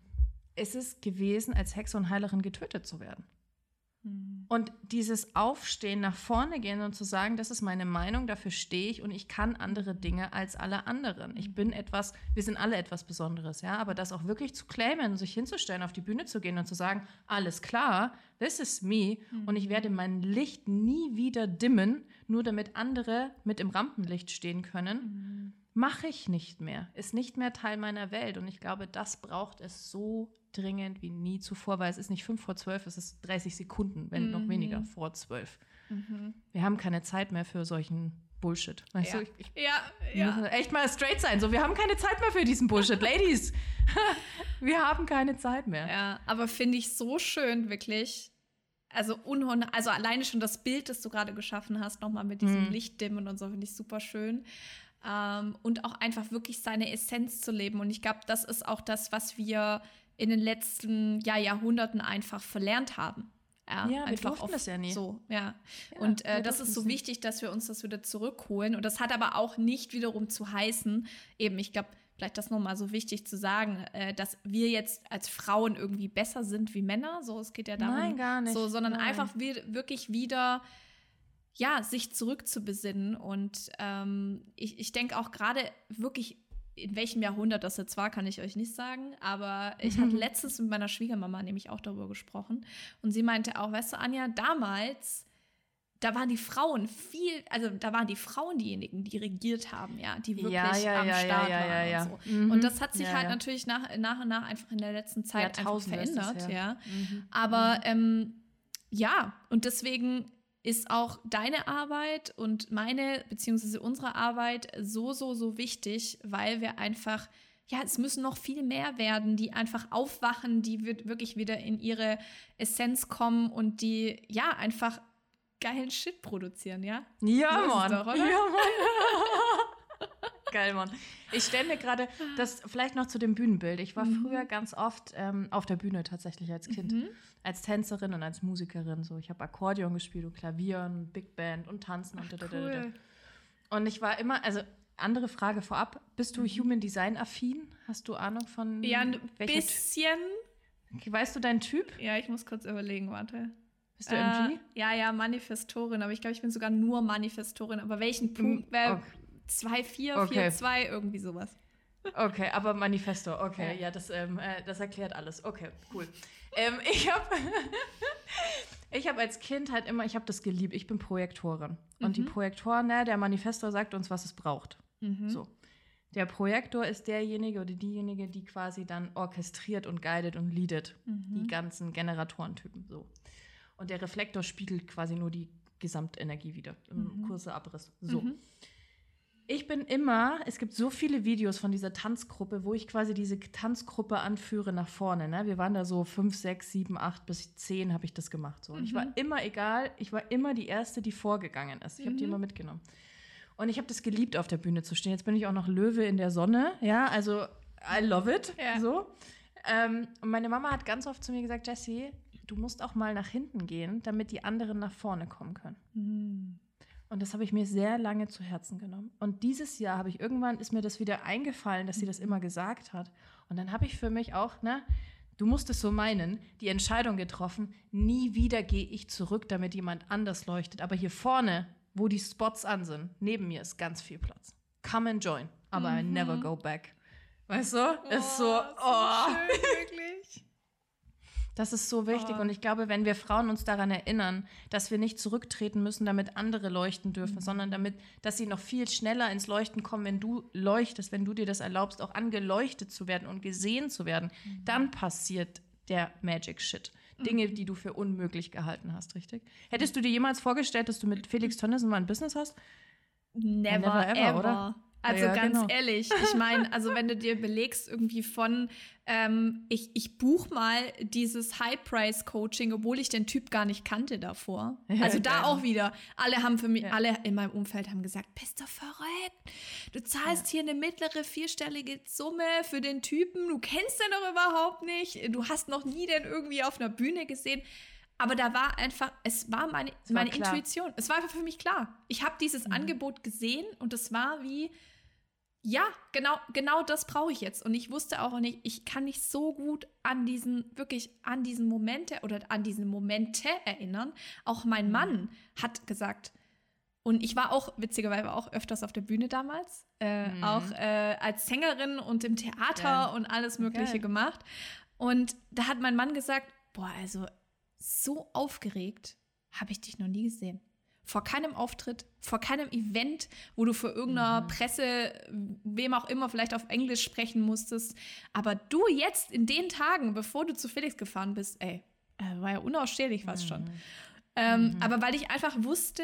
ist es gewesen, als Hexe und Heilerin getötet zu werden. Mhm. Und dieses Aufstehen, nach vorne gehen und zu sagen, das ist meine Meinung, dafür stehe ich und ich kann andere Dinge als alle anderen. Ich bin etwas, wir sind alle etwas Besonderes, ja, aber das auch wirklich zu claimen, sich hinzustellen, auf die Bühne zu gehen und zu sagen, alles klar, this is me mhm. und ich werde mein Licht nie wieder dimmen, nur damit andere mit im Rampenlicht stehen können. Mhm. Mache ich nicht mehr, ist nicht mehr Teil meiner Welt. Und ich glaube, das braucht es so dringend wie nie zuvor, weil es ist nicht fünf vor zwölf, es ist 30 Sekunden, wenn mhm. noch weniger vor zwölf. Mhm. Wir haben keine Zeit mehr für solchen Bullshit. Weißt ja. du, ich, ich ja, ja. echt mal straight sein. So, wir haben keine Zeit mehr für diesen Bullshit, Ladies. wir haben keine Zeit mehr. Ja, aber finde ich so schön, wirklich. Also, also alleine schon das Bild, das du gerade geschaffen hast, nochmal mit diesem mhm. Lichtdimmen und so, finde ich super schön. Ähm, und auch einfach wirklich seine Essenz zu leben. Und ich glaube, das ist auch das, was wir in den letzten ja, Jahrhunderten einfach verlernt haben. Ja, ja wir durften das ja nie. So, ja. ja und äh, das ist so wichtig, dass wir uns das wieder zurückholen. Und das hat aber auch nicht wiederum zu heißen, eben, ich glaube, vielleicht das nochmal so wichtig zu sagen, äh, dass wir jetzt als Frauen irgendwie besser sind wie Männer. So, es geht ja darum. Nein, gar nicht. So, sondern Nein. einfach wirklich wieder ja, sich zurückzubesinnen. Und ähm, ich, ich denke auch gerade wirklich in welchem Jahrhundert das jetzt war, kann ich euch nicht sagen. Aber ich mhm. hatte letztens mit meiner Schwiegermama nämlich auch darüber gesprochen. Und sie meinte auch, weißt du, Anja, damals, da waren die Frauen viel, also da waren die Frauen diejenigen, die regiert haben, ja, die wirklich ja, ja, am ja, Start waren und so. Mhm. Und das hat sich halt natürlich nach, nach und nach einfach in der letzten Zeit einfach verändert, ja. Mhm. Aber ähm, ja, und deswegen ist auch deine Arbeit und meine beziehungsweise unsere Arbeit so, so, so wichtig, weil wir einfach, ja, es müssen noch viel mehr werden, die einfach aufwachen, die wird wirklich wieder in ihre Essenz kommen und die, ja, einfach geilen Shit produzieren, ja? Ja, Mann. Doch, ja, Mann. Geil, Mann. Ich stelle mir gerade das vielleicht noch zu dem Bühnenbild. Ich war mhm. früher ganz oft ähm, auf der Bühne tatsächlich als Kind. Mhm als Tänzerin und als Musikerin. So, ich habe Akkordeon gespielt und Klavier und Big Band und Tanzen Ach, und da, da, Und ich war immer, also andere Frage vorab, bist du mhm. Human Design affin? Hast du Ahnung von Ja, ein bisschen. Okay, weißt du deinen Typ? Ja, ich muss kurz überlegen, warte. Bist du äh, MG? Ja, ja, Manifestorin, aber ich glaube, ich bin sogar nur Manifestorin. Aber welchen Punkt? Äh, okay. 2, 4, 4, 2, irgendwie sowas. Okay, aber Manifesto, okay, ja, ja das, ähm, äh, das erklärt alles. Okay, cool. ähm, ich habe ich hab als Kind halt immer, ich habe das geliebt, ich bin Projektorin. Und mhm. die Projektoren, ne, der Manifesto sagt uns, was es braucht. Mhm. So. Der Projektor ist derjenige oder diejenige, die quasi dann orchestriert und guidet und leadet mhm. die ganzen Generatorentypen. So. Und der Reflektor spiegelt quasi nur die Gesamtenergie wieder im mhm. kurzer Abriss. So. Ich bin immer, es gibt so viele Videos von dieser Tanzgruppe, wo ich quasi diese Tanzgruppe anführe nach vorne. Ne? Wir waren da so fünf, sechs, sieben, acht bis zehn habe ich das gemacht. So. Und mhm. ich war mhm. immer egal, ich war immer die Erste, die vorgegangen ist. Ich habe die mhm. immer mitgenommen. Und ich habe das geliebt, auf der Bühne zu stehen. Jetzt bin ich auch noch Löwe in der Sonne. Ja, also I love it. Ja. So. Ähm, und meine Mama hat ganz oft zu mir gesagt, Jessie, du musst auch mal nach hinten gehen, damit die anderen nach vorne kommen können. Mhm. Und das habe ich mir sehr lange zu Herzen genommen. Und dieses Jahr habe ich irgendwann, ist mir das wieder eingefallen, dass sie das immer gesagt hat. Und dann habe ich für mich auch, ne, du musst es so meinen, die Entscheidung getroffen, nie wieder gehe ich zurück, damit jemand anders leuchtet. Aber hier vorne, wo die Spots an sind, neben mir ist ganz viel Platz. Come and join, aber mhm. I never go back. Weißt du? Oh, ist so, oh. schön, wirklich. Das ist so wichtig. Oh. Und ich glaube, wenn wir Frauen uns daran erinnern, dass wir nicht zurücktreten müssen, damit andere leuchten dürfen, mhm. sondern damit, dass sie noch viel schneller ins Leuchten kommen, wenn du leuchtest, wenn du dir das erlaubst, auch angeleuchtet zu werden und gesehen zu werden, mhm. dann passiert der Magic Shit. Dinge, mhm. die du für unmöglich gehalten hast, richtig? Hättest du dir jemals vorgestellt, dass du mit Felix Tönnissen mal ein Business hast? Never, Never ever, ever, oder? Also ja, ganz genau. ehrlich, ich meine, also wenn du dir belegst irgendwie von, ähm, ich, ich buch mal dieses High-Price-Coaching, obwohl ich den Typ gar nicht kannte davor. Ja, also da auch wieder. Alle haben für mich, ja. alle in meinem Umfeld haben gesagt, bist du verrückt? Du zahlst hier eine mittlere vierstellige Summe für den Typen, du kennst den doch überhaupt nicht, du hast noch nie den irgendwie auf einer Bühne gesehen. Aber da war einfach, es war meine, es meine Intuition. Es war einfach für mich klar. Ich habe dieses mhm. Angebot gesehen und es war wie, ja, genau, genau das brauche ich jetzt. Und ich wusste auch nicht, ich kann mich so gut an diesen, wirklich an diesen Momente oder an diese Momente erinnern. Auch mein mhm. Mann hat gesagt, und ich war auch, witzigerweise, auch öfters auf der Bühne damals, äh, mhm. auch äh, als Sängerin und im Theater ja. und alles Mögliche okay. gemacht. Und da hat mein Mann gesagt, boah, also so aufgeregt habe ich dich noch nie gesehen vor keinem Auftritt, vor keinem Event, wo du vor irgendeiner mhm. Presse, wem auch immer, vielleicht auf Englisch sprechen musstest. Aber du jetzt in den Tagen, bevor du zu Felix gefahren bist, ey, äh, war ja unausstehlich fast mhm. schon. Ähm, mhm. Aber weil ich einfach wusste,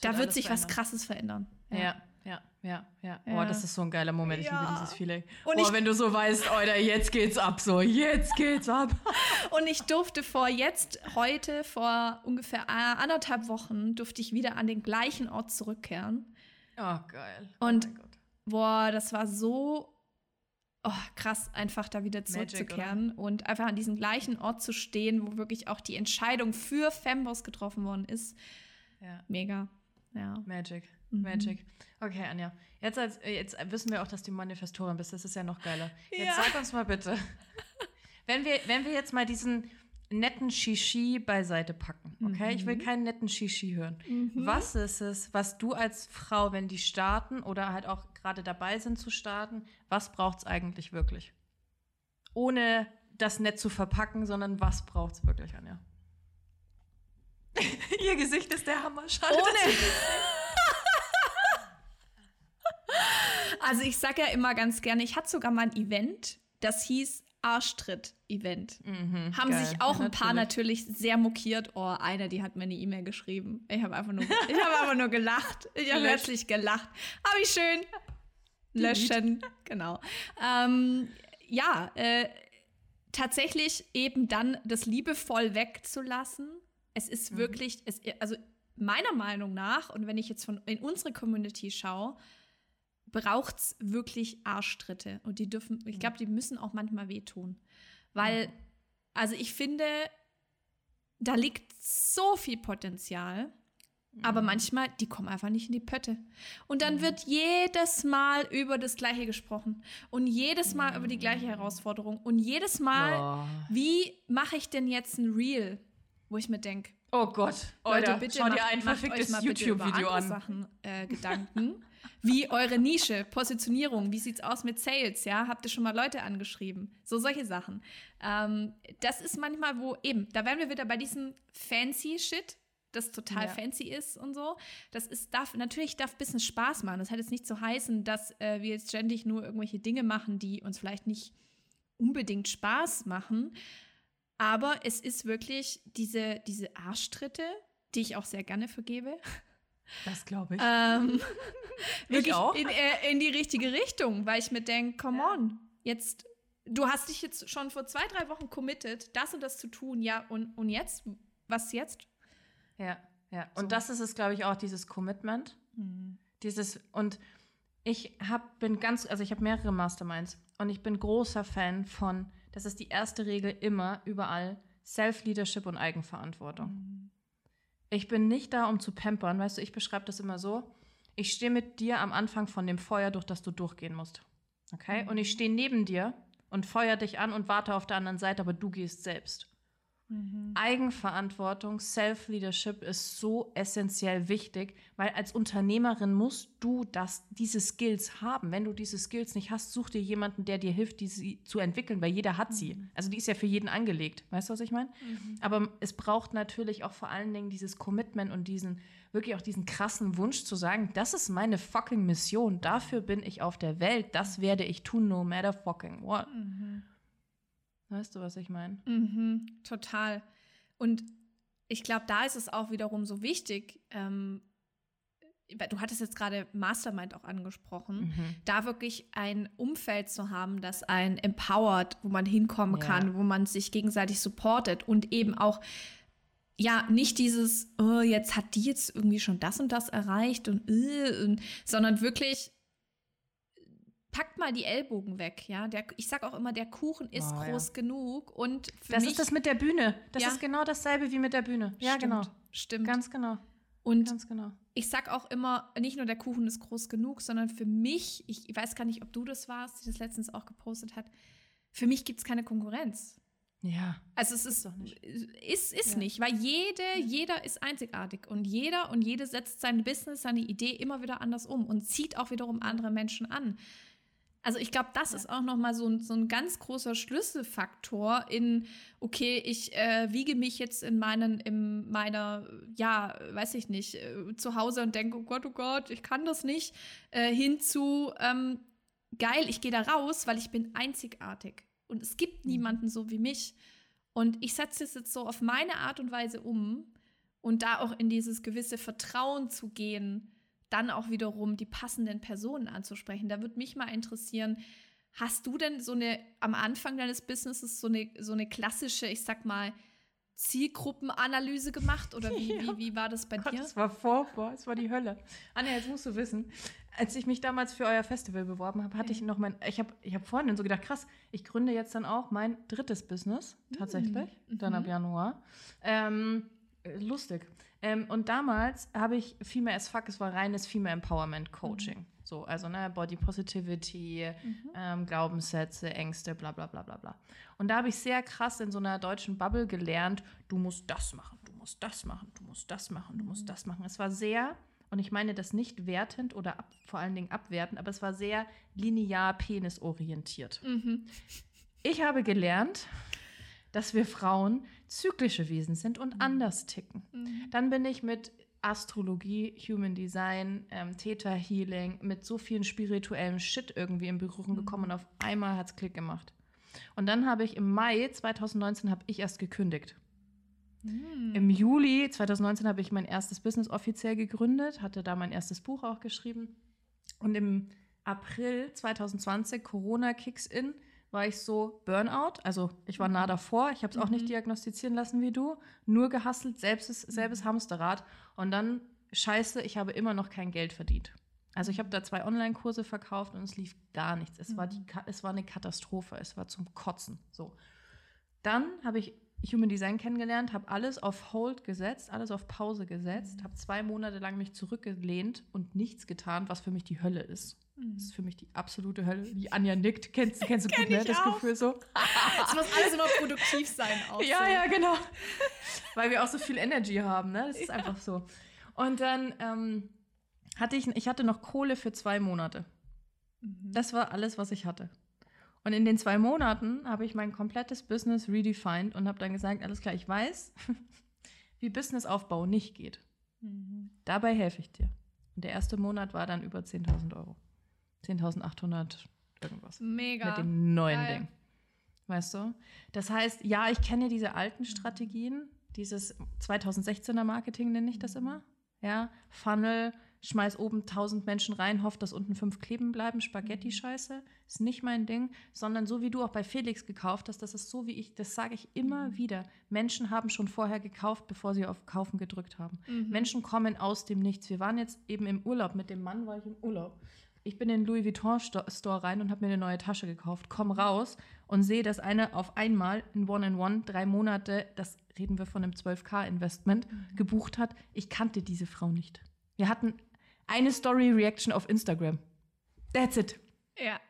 da wird sich verändern. was Krasses verändern. ja. ja. Ja, ja, ja. Oh, das ist so ein geiler Moment. Ich ja. liebe dieses Feeling. Und oh, wenn du so weißt, Alter, jetzt geht's ab, so, jetzt geht's ab. Und ich durfte vor jetzt, heute, vor ungefähr anderthalb Wochen, durfte ich wieder an den gleichen Ort zurückkehren. Oh, geil. Oh Und, boah, das war so oh, krass, einfach da wieder zurückzukehren Magic, und einfach an diesem gleichen Ort zu stehen, wo wirklich auch die Entscheidung für Femboss getroffen worden ist. Ja. Mega. Ja. Magic. Mhm. Magic. Okay, Anja. Jetzt, als, jetzt wissen wir auch, dass du Manifestorin bist. Das ist ja noch geiler. Jetzt ja. sag uns mal bitte, wenn wir, wenn wir jetzt mal diesen netten Shishi beiseite packen, okay? Mhm. Ich will mhm. keinen netten Shishi hören. Mhm. Was ist es, was du als Frau, wenn die starten oder halt auch gerade dabei sind zu starten, was braucht es eigentlich wirklich? Ohne das nett zu verpacken, sondern was braucht es wirklich, Anja? Ihr Gesicht ist der Hammer. Schade, Ohne. Also ich sage ja immer ganz gerne, ich hatte sogar mal ein Event, das hieß Arschtritt-Event. Mhm, Haben geil. sich auch ja, ein paar natürlich. sehr mokiert. Oh, eine, die hat mir eine E-Mail geschrieben. Ich habe einfach nur, ich habe einfach nur gelacht. Ich habe herzlich gelacht. Aber wie schön. Löschen. genau. Ähm, ja, äh, tatsächlich eben dann das liebevoll wegzulassen. Es ist mhm. wirklich, es, also meiner Meinung nach, und wenn ich jetzt von in unsere Community schaue, braucht es wirklich Arschtritte. Und die dürfen, ich glaube, die müssen auch manchmal wehtun. Weil, also ich finde, da liegt so viel Potenzial. Aber mhm. manchmal, die kommen einfach nicht in die Pötte. Und dann wird jedes Mal über das Gleiche gesprochen. Und jedes Mal über die gleiche Herausforderung. Und jedes Mal, oh. wie mache ich denn jetzt ein Reel? Wo ich mir denke, oh Gott, Leute, Alter, bitte schau dir ein verficktes YouTube-Video an. Sachen äh, Gedanken. Wie eure Nische, Positionierung, wie sieht's aus mit Sales, ja? Habt ihr schon mal Leute angeschrieben? So solche Sachen. Ähm, das ist manchmal, wo eben, da wären wir wieder bei diesem fancy Shit, das total ja. fancy ist und so. Das ist, darf, natürlich darf Business Spaß machen. Das hat jetzt nicht zu heißen, dass äh, wir jetzt ständig nur irgendwelche Dinge machen, die uns vielleicht nicht unbedingt Spaß machen. Aber es ist wirklich diese, diese Arschtritte, die ich auch sehr gerne vergebe. Das glaube ich. Ähm, ich auch. In, äh, in, die richtige Richtung, weil ich mir denke, come ja. on, jetzt, du hast dich jetzt schon vor zwei, drei Wochen committed, das und das zu tun, ja, und, und jetzt? Was jetzt? Ja, ja. Und so. das ist es, glaube ich, auch, dieses Commitment. Mhm. Dieses, und ich hab, bin ganz, also ich habe mehrere Masterminds und ich bin großer Fan von, das ist die erste Regel immer, überall, Self-Leadership und Eigenverantwortung. Mhm. Ich bin nicht da, um zu pampern. Weißt du, ich beschreibe das immer so. Ich stehe mit dir am Anfang von dem Feuer, durch das du durchgehen musst. Okay? Mhm. Und ich stehe neben dir und feuer dich an und warte auf der anderen Seite, aber du gehst selbst. Mhm. Eigenverantwortung, Self-Leadership ist so essentiell wichtig, weil als Unternehmerin musst du das, diese Skills haben. Wenn du diese Skills nicht hast, such dir jemanden, der dir hilft, diese zu entwickeln, weil jeder hat sie. Mhm. Also die ist ja für jeden angelegt. Weißt du, was ich meine? Mhm. Aber es braucht natürlich auch vor allen Dingen dieses Commitment und diesen, wirklich auch diesen krassen Wunsch zu sagen, das ist meine fucking Mission. Dafür bin ich auf der Welt. Das werde ich tun, no matter fucking what. Mhm. Weißt du, was ich meine? Mhm, total. Und ich glaube, da ist es auch wiederum so wichtig, ähm, du hattest jetzt gerade Mastermind auch angesprochen, mhm. da wirklich ein Umfeld zu haben, das ein empowert, wo man hinkommen ja. kann, wo man sich gegenseitig supportet und eben auch ja, nicht dieses, oh, jetzt hat die jetzt irgendwie schon das und das erreicht und, äh, und sondern wirklich packt mal die Ellbogen weg, ja. Der, ich sag auch immer, der Kuchen ist oh, groß ja. genug und Das mich, ist das mit der Bühne. Das ja. ist genau dasselbe wie mit der Bühne. Ja, Stimmt. genau. Stimmt. Ganz genau. Und genau. ich sag auch immer, nicht nur der Kuchen ist groß genug, sondern für mich, ich weiß gar nicht, ob du das warst, die das letztens auch gepostet hat, für mich gibt es keine Konkurrenz. Ja. Also es ist, doch nicht. ist, ist ja. nicht, weil jede, jeder ist einzigartig und jeder und jede setzt sein Business, seine Idee immer wieder anders um und zieht auch wiederum andere Menschen an. Also ich glaube, das ja. ist auch nochmal so ein, so ein ganz großer Schlüsselfaktor in, okay, ich äh, wiege mich jetzt in meinen, in meiner, ja, weiß ich nicht, äh, zu Hause und denke, oh Gott, oh Gott, ich kann das nicht, äh, hinzu, ähm, geil, ich gehe da raus, weil ich bin einzigartig. Und es gibt mhm. niemanden so wie mich. Und ich setze es jetzt so auf meine Art und Weise um und da auch in dieses gewisse Vertrauen zu gehen, dann auch wiederum die passenden Personen anzusprechen. Da würde mich mal interessieren, hast du denn so eine am Anfang deines Businesses so eine, so eine klassische, ich sag mal, Zielgruppenanalyse gemacht oder wie, ja. wie, wie war das bei Gott, dir? Das war furchtbar, es war die Hölle. Anja, jetzt musst du wissen, als ich mich damals für euer Festival beworben habe, hatte ich noch mein, ich habe ich hab vorhin so gedacht, krass, ich gründe jetzt dann auch mein drittes Business, tatsächlich, mhm. dann ab mhm. Januar. Ähm, lustig. Ähm, und damals habe ich Female as Fuck, es war reines Female Empowerment Coaching. Mhm. So, also ne, Body Positivity, mhm. ähm, Glaubenssätze, Ängste, bla bla bla bla bla. Und da habe ich sehr krass in so einer deutschen Bubble gelernt, du musst das machen, du musst das machen, du musst das machen, du musst mhm. das machen. Es war sehr, und ich meine das nicht wertend oder ab, vor allen Dingen abwertend, aber es war sehr linear penisorientiert. Mhm. Ich habe gelernt, dass wir Frauen zyklische Wesen sind und mhm. anders ticken. Mhm. Dann bin ich mit Astrologie, Human Design, ähm, Theta Healing, mit so vielen spirituellen Shit irgendwie in Berührung mhm. gekommen und auf einmal hat es Klick gemacht. Und dann habe ich im Mai 2019 habe ich erst gekündigt. Mhm. Im Juli 2019 habe ich mein erstes Business offiziell gegründet, hatte da mein erstes Buch auch geschrieben. Und im April 2020, Corona kicks in, war ich so Burnout. Also ich war nah mhm. davor. Ich habe es auch nicht mhm. diagnostizieren lassen wie du. Nur gehasselt, selbst, selbes mhm. Hamsterrad. Und dann, scheiße, ich habe immer noch kein Geld verdient. Also ich habe da zwei Online-Kurse verkauft und es lief gar nichts. Es, war die, es war eine Katastrophe. Es war zum Kotzen. So. Dann habe ich Human Design kennengelernt, habe alles auf Hold gesetzt, alles auf Pause gesetzt, habe zwei Monate lang mich zurückgelehnt und nichts getan, was für mich die Hölle ist. Das ist für mich die absolute Hölle. Die Anja nickt. Kennst, kennst du gut, ne? Das auch. Gefühl so. es muss alles immer produktiv sein. Auch ja, so. ja, genau. Weil wir auch so viel Energy haben, ne? Das ist ja. einfach so. Und dann ähm, hatte ich, ich hatte noch Kohle für zwei Monate. Mhm. Das war alles, was ich hatte. Und in den zwei Monaten habe ich mein komplettes Business redefined und habe dann gesagt, alles klar, ich weiß, wie Businessaufbau nicht geht. Mhm. Dabei helfe ich dir. Und der erste Monat war dann über 10.000 Euro. 10.800 irgendwas. Mega. Mit dem neuen Geil. Ding. Weißt du? Das heißt, ja, ich kenne diese alten mhm. Strategien, dieses 2016er Marketing nenne ich das mhm. immer. Ja, Funnel, schmeiß oben 1000 Menschen rein, hofft, dass unten fünf kleben bleiben, Spaghetti-Scheiße, ist nicht mein Ding, sondern so wie du auch bei Felix gekauft hast, das ist so wie ich, das sage ich immer mhm. wieder. Menschen haben schon vorher gekauft, bevor sie auf Kaufen gedrückt haben. Mhm. Menschen kommen aus dem Nichts. Wir waren jetzt eben im Urlaub, mit dem Mann war ich im Urlaub ich bin in den Louis Vuitton Store rein und habe mir eine neue Tasche gekauft, komm raus und sehe, dass eine auf einmal in One-in-One drei Monate, das reden wir von einem 12K-Investment, mhm. gebucht hat. Ich kannte diese Frau nicht. Wir hatten eine Story-Reaction auf Instagram. That's it. Ja.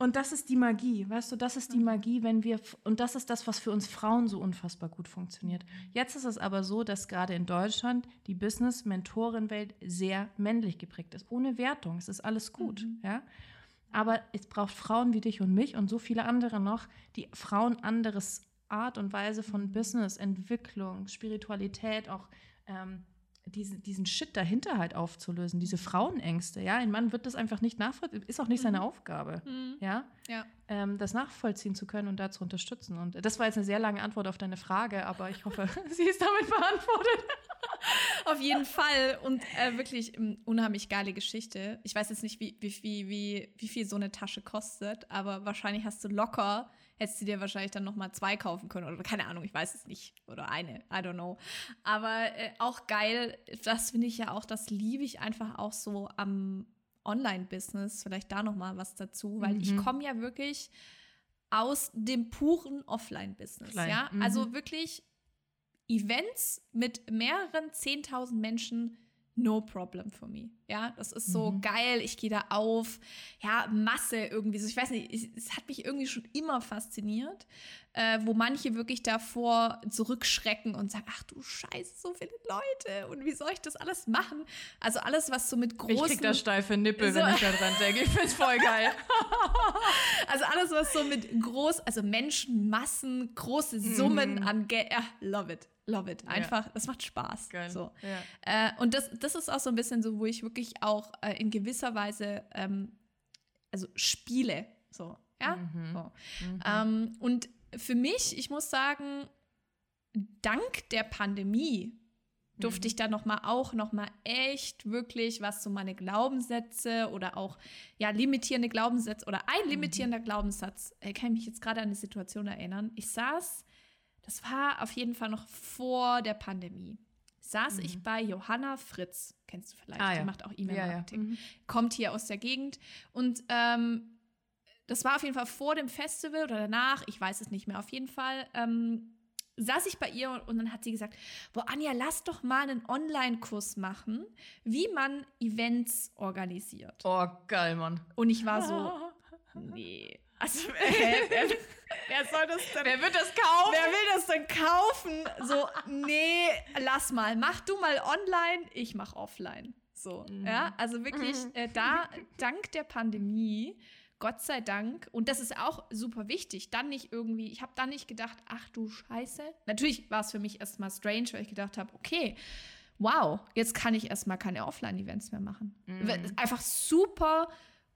Und das ist die Magie, weißt du, das ist die. Magie, wenn wir, und das ist das, was für uns Frauen so unfassbar gut funktioniert. Jetzt ist es aber so, dass gerade in Deutschland die Business-Mentorenwelt sehr männlich geprägt ist. Ohne Wertung, es ist alles gut, mhm. ja. Aber es braucht Frauen wie dich und mich und so viele andere noch, die Frauen anderes Art und Weise von mhm. Business, Entwicklung, Spiritualität, auch ähm, diesen, diesen Shit dahinter halt aufzulösen, diese Frauenängste, ja. Ein Mann wird das einfach nicht nachvollziehen, ist auch nicht mhm. seine Aufgabe, mhm. ja, ja. Ähm, das nachvollziehen zu können und da zu unterstützen. Und das war jetzt eine sehr lange Antwort auf deine Frage, aber ich hoffe, sie ist damit beantwortet. auf jeden Fall und äh, wirklich um, ähm, unheimlich geile Geschichte. Ich weiß jetzt nicht, wie, wie, wie, wie, wie viel so eine Tasche kostet, aber wahrscheinlich hast du locker hättest du dir wahrscheinlich dann noch mal zwei kaufen können oder keine Ahnung, ich weiß es nicht oder eine, I don't know. Aber äh, auch geil, das finde ich ja auch, das liebe ich einfach auch so am Online-Business. Vielleicht da noch mal was dazu, weil mhm. ich komme ja wirklich aus dem puren Offline-Business, ja, mhm. also wirklich Events mit mehreren 10.000 Menschen no problem for me. Ja, das ist so mhm. geil, ich gehe da auf. Ja, Masse irgendwie. So, ich weiß nicht, es hat mich irgendwie schon immer fasziniert, äh, wo manche wirklich davor zurückschrecken und sagen, ach du Scheiße, so viele Leute und wie soll ich das alles machen? Also alles, was so mit großen... Ich krieg da steife Nippel, so, wenn ich da dran denke. Ich find's voll geil. also alles, was so mit groß, also Menschenmassen, große Summen mhm. an Geld, ja, love it love it. Einfach, ja. das macht Spaß. Geil. So. Ja. Äh, und das, das ist auch so ein bisschen so, wo ich wirklich auch äh, in gewisser Weise ähm, also spiele. So, ja. Mhm. So. Mhm. Ähm, und für mich, ich muss sagen, dank der Pandemie durfte mhm. ich da noch mal auch noch mal echt wirklich was so meine Glaubenssätze oder auch ja limitierende Glaubenssätze oder ein limitierender mhm. Glaubenssatz. Ich kann mich jetzt gerade an eine Situation erinnern. Ich saß das war auf jeden Fall noch vor der Pandemie, saß mhm. ich bei Johanna Fritz, kennst du vielleicht, ah, ja. die macht auch E-Mail-Marketing, ja, ja. mhm. kommt hier aus der Gegend und ähm, das war auf jeden Fall vor dem Festival oder danach, ich weiß es nicht mehr, auf jeden Fall ähm, saß ich bei ihr und, und, dann hat sie gesagt, boah, Anja, lass doch mal einen Online-Kurs machen, wie man Events organisiert. Oh, geil, Mann. Und ich war so, nee. Also, wer, wer, wer, soll das denn? Wer wird das kaufen? Wer will das denn kaufen? So, nee, lass mal. Mach du mal online, ich mach offline. So, mhm. ja, also wirklich mhm. äh, da, dank der Pandemie, Gott sei Dank, und das ist auch super wichtig, dann nicht irgendwie, ich habe dann nicht gedacht, ach du Scheiße. Natürlich war es für mich erstmal strange, weil ich gedacht habe, okay, wow, jetzt kann ich erstmal keine Offline-Events mehr machen. Mhm. Einfach super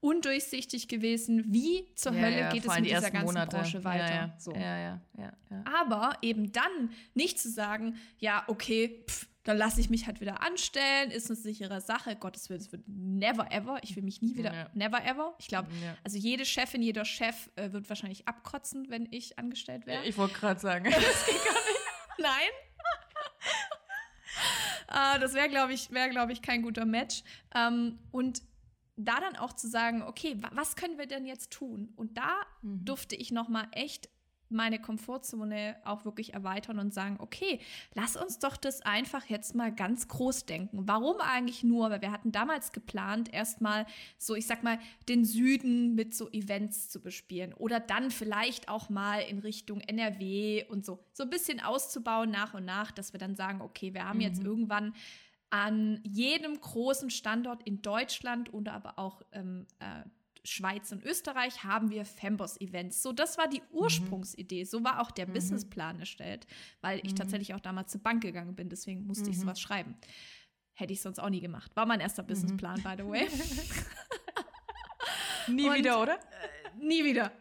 undurchsichtig gewesen, wie zur ja, Hölle ja, geht es in dieser ganzen Monate. Branche weiter. Ja, so. ja, Aber eben dann nicht zu sagen, ja, okay, pff, dann lasse ich mich halt wieder anstellen, ist eine sichere Sache. Gottes Willen, es wird never ever. Ich will mich nie wieder, never ever. Ich glaube, also jede Chefin, jeder Chef äh, wird wahrscheinlich abkotzen, wenn ich angestellt wäre. Ich wollte gerade sagen. das geht gar nicht. Nein. uh, das wäre, glaube ich, wäre, glaube ich, kein guter Match. Ähm, und da dann auch zu sagen, okay, was können wir denn jetzt tun? Und da mhm. durfte ich noch mal echt meine Komfortzone auch wirklich erweitern und sagen, okay, lass uns doch das einfach jetzt mal ganz groß denken. Warum eigentlich nur? Weil wir hatten damals geplant, erstmal so, ich sag mal, den Süden mit so Events zu bespielen oder dann vielleicht auch mal in Richtung NRW und so, so ein bisschen auszubauen nach und nach, dass wir dann sagen, okay, wir haben mhm. jetzt irgendwann an jedem großen Standort in Deutschland und aber auch ähm, äh, Schweiz und Österreich haben wir Fembos-Events. So, das war die mhm. Ursprungsidee. So war auch der mhm. Businessplan erstellt, weil ich mhm. tatsächlich auch damals zur Bank gegangen bin. Deswegen musste ich mhm. sowas schreiben. Hätte ich sonst auch nie gemacht. War mein erster mhm. Businessplan, by the way. nie und, wieder, oder? Äh, nie wieder.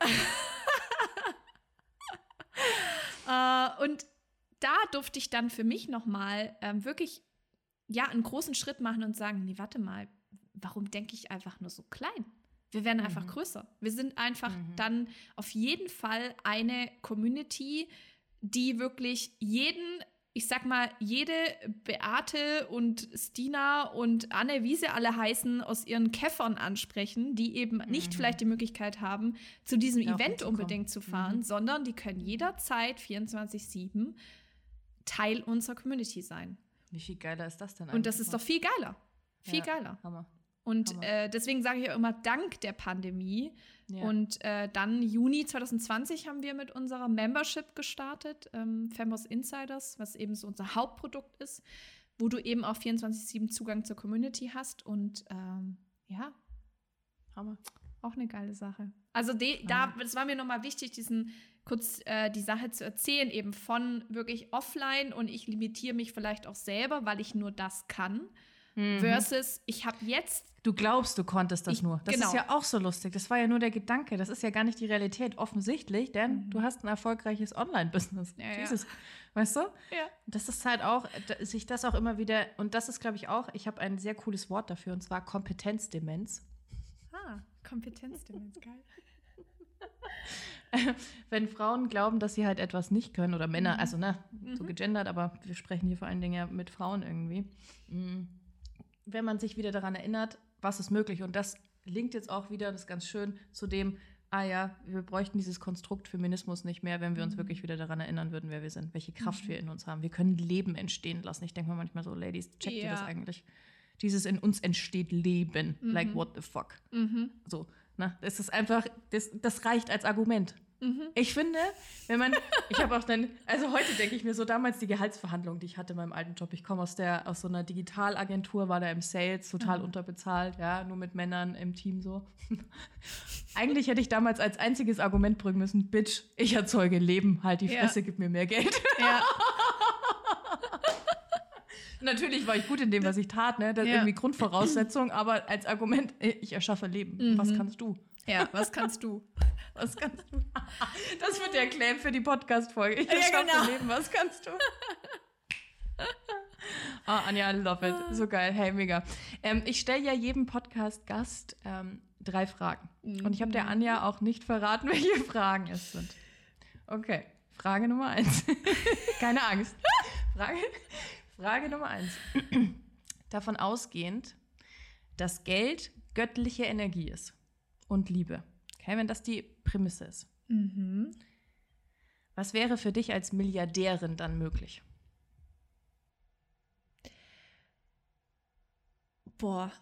uh, und da durfte ich dann für mich nochmal ähm, wirklich ja, einen großen Schritt machen und sagen, nee, warte mal, warum denke ich einfach nur so klein? Wir werden einfach mhm. größer. Wir sind einfach mhm. dann auf jeden Fall eine Community, die wirklich jeden, ich sag mal, jede Beate und Stina und Anne, wie sie alle heißen, aus ihren Käffern ansprechen, die eben mhm. nicht vielleicht die Möglichkeit haben, zu diesem ja, Event unbedingt zu fahren, mhm. sondern die können jederzeit 24-7 Teil unserer Community sein. Wie viel geiler ist das denn eigentlich? Und das ist doch viel geiler. Viel ja, geiler. Hammer. Und. Äh, deswegen sage ich auch immer dank der Pandemie. Ja. Und äh, dann Juni 2020 haben wir mit unserer Membership gestartet, ähm, Femos Insiders, was eben so unser Hauptprodukt ist, wo du eben auch 24-7 Zugang zur Community hast. Und ähm, ja, Hammer. Auch eine geile Sache. Also de, da, das war mir nochmal wichtig, diesen kurz äh, die Sache zu erzählen, eben von wirklich offline und ich limitiere mich vielleicht auch selber, weil ich nur das kann. Mhm. Versus, ich habe jetzt. Du glaubst, du konntest das ich, nur. Das genau. ist ja auch so lustig. Das war ja nur der Gedanke. Das ist ja gar nicht die Realität, offensichtlich, denn mhm. du hast ein erfolgreiches Online-Business. Ja, Jesus. Ja. Weißt du? Ja. Das ist halt auch, sich das auch immer wieder, und das ist, glaube ich, auch, ich habe ein sehr cooles Wort dafür, und zwar Kompetenzdemenz. Ah, Kompetenzdemenz, geil. wenn Frauen glauben, dass sie halt etwas nicht können oder Männer, mhm. also ne, so mhm. gegendert, aber wir sprechen hier vor allen Dingen ja mit Frauen irgendwie. Mhm. Wenn man sich wieder daran erinnert, was ist möglich und das linkt jetzt auch wieder, das ist ganz schön, zu dem ah ja, wir bräuchten dieses Konstrukt Feminismus nicht mehr, wenn wir uns mhm. wirklich wieder daran erinnern würden, wer wir sind, welche Kraft mhm. wir in uns haben. Wir können Leben entstehen lassen. Ich denke mir manchmal so, Ladies, checkt ja. ihr das eigentlich? Dieses in uns entsteht Leben. Mhm. Like, what the fuck? Mhm. So, na, das ist einfach, das, das reicht als Argument. Mhm. Ich finde, wenn man, ich habe auch dann, also heute denke ich mir so, damals die Gehaltsverhandlung, die ich hatte in meinem alten Job, ich komme aus der, aus so einer Digitalagentur, war da im Sales, total mhm. unterbezahlt, ja, nur mit Männern im Team so. Eigentlich hätte ich damals als einziges Argument bringen müssen, Bitch, ich erzeuge Leben, halt die Fresse, ja. gib mir mehr Geld. Ja. Natürlich war ich gut in dem, was ich tat, ne? Das ist ja. irgendwie Grundvoraussetzung, aber als Argument, ich erschaffe Leben. Mhm. Was kannst du? Ja, was kannst du? Was kannst du? Das wird der Claim für die Podcast-Folge. Ich ja, genau. Leben. Was kannst du? Oh, Anja, I love it. So geil. Hey, mega. Ähm, ich stelle ja jedem Podcast-Gast ähm, drei Fragen. Mhm. Und ich habe der Anja auch nicht verraten, welche Fragen es sind. Okay, Frage Nummer eins. Keine Angst. Frage, Frage Nummer eins. Davon ausgehend, dass Geld göttliche Energie ist und Liebe. Okay, wenn das die Prämisse ist. Mhm. Was wäre für dich als Milliardärin dann möglich? Boah.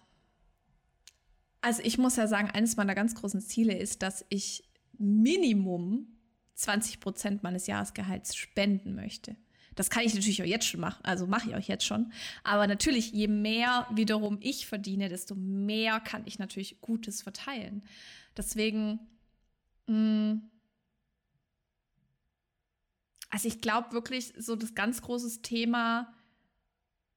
Also ich muss ja sagen, eines meiner ganz großen Ziele ist, dass ich Minimum 20 Prozent meines Jahresgehalts spenden möchte. Das kann ich natürlich auch jetzt schon machen, also mache ich auch jetzt schon. Aber natürlich, je mehr wiederum ich verdiene, desto mehr kann ich natürlich Gutes verteilen. Deswegen, mh, mm, also ich glaube wirklich, so das ganz große Thema,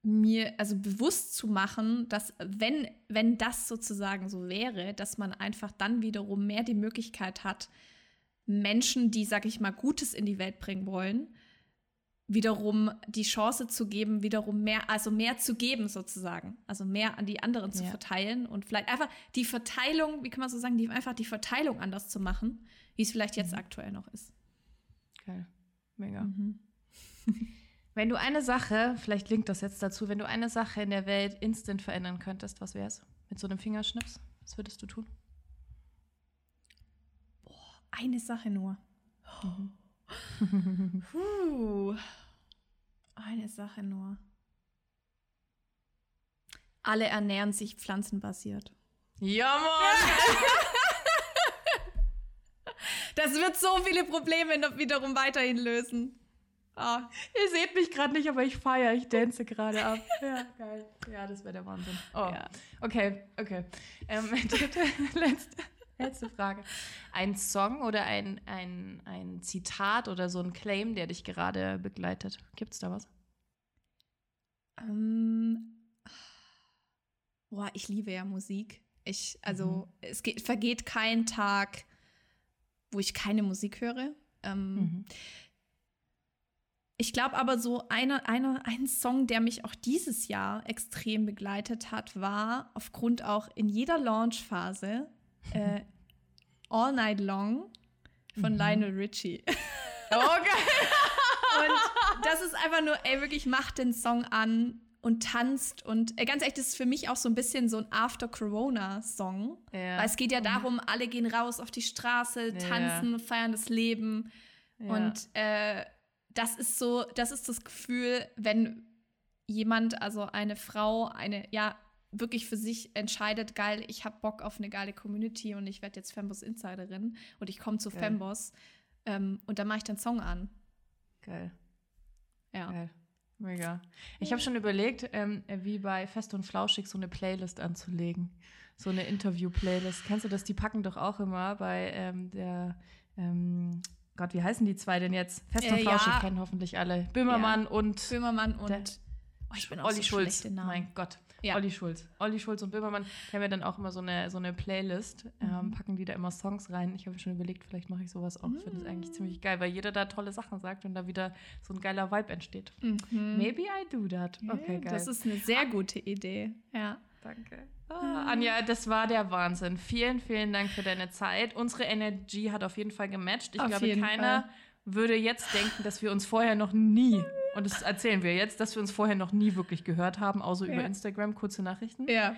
mir also bewusst zu machen, dass wenn, wenn das sozusagen so wäre, dass man einfach dann wiederum mehr die Möglichkeit hat, Menschen, die, sag ich mal, Gutes in die Welt bringen wollen, wiederum die Chance zu geben, wiederum mehr, also mehr zu geben sozusagen, also mehr an die anderen zu ja. verteilen und vielleicht einfach die Verteilung, wie kann man so sagen, die, einfach die Verteilung anders zu machen, wie es vielleicht jetzt mhm. aktuell noch ist. Geil, mega. Mhm. wenn du eine Sache, vielleicht linkt das jetzt dazu, wenn du eine Sache in der Welt instant verändern könntest, was wäre es? Mit so einem Fingerschnips, was würdest du tun? Boah, eine Sache nur. Mhm. Puh. Eine Sache nur. Alle ernähren sich pflanzenbasiert. Ja, Mann! das wird so viele Probleme wiederum weiterhin lösen. Oh. Ihr seht mich gerade nicht, aber ich feiere, ich dance gerade ab. Ja, geil. Ja, das wäre der Wahnsinn. Oh. Ja. Okay, okay. Ähm, dritte, letzte. Letzte Frage. Ein Song oder ein, ein, ein Zitat oder so ein Claim, der dich gerade begleitet? Gibt es da was? Ähm, boah, ich liebe ja Musik. Ich, also, mhm. es geht, vergeht kein Tag, wo ich keine Musik höre. Ähm, mhm. Ich glaube aber so eine, eine, ein Song, der mich auch dieses Jahr extrem begleitet hat, war aufgrund auch in jeder Launchphase äh, All Night Long von mhm. Lionel Richie. Oh, geil. und das ist einfach nur, ey, wirklich macht den Song an und tanzt und äh, ganz ehrlich, das ist für mich auch so ein bisschen so ein After-Corona-Song. Ja. Weil es geht ja darum, alle gehen raus auf die Straße, tanzen, ja. feiern das Leben. Ja. Und äh, das ist so, das ist das Gefühl, wenn jemand, also eine Frau, eine, ja, wirklich für sich entscheidet, geil, ich habe Bock auf eine geile Community und ich werde jetzt Femboss Insiderin und ich komme zu geil. Femboss ähm, und dann mache ich den Song an. Geil. Ja. Geil. Mega. Ich habe schon überlegt, ähm, wie bei Fest und Flauschig so eine Playlist anzulegen. So eine Interview-Playlist. Kennst du das? Die packen doch auch immer bei ähm, der, ähm, Gott, wie heißen die zwei denn jetzt? Fest und äh, Flauschig ja. kennen hoffentlich alle. Böhmermann ja. und. Böhmermann und. Der, oh, ich bin auch Olli so Schulz. Mein Gott. Ja. Olli Schulz. Olli Schulz und Böhmermann, die haben ja dann auch immer so eine, so eine Playlist, ähm, mhm. packen die da immer Songs rein. Ich habe schon überlegt, vielleicht mache ich sowas auch. Ich finde das eigentlich ziemlich geil, weil jeder da tolle Sachen sagt und da wieder so ein geiler Vibe entsteht. Mhm. Maybe I do that. Okay, geil. Das ist eine sehr gute Idee. Ja. Danke. Ah, Anja, das war der Wahnsinn. Vielen, vielen Dank für deine Zeit. Unsere Energy hat auf jeden Fall gematcht. Ich auf glaube, keiner Fall. Würde jetzt denken, dass wir uns vorher noch nie und das erzählen wir jetzt, dass wir uns vorher noch nie wirklich gehört haben, außer ja. über Instagram, kurze Nachrichten. Ja.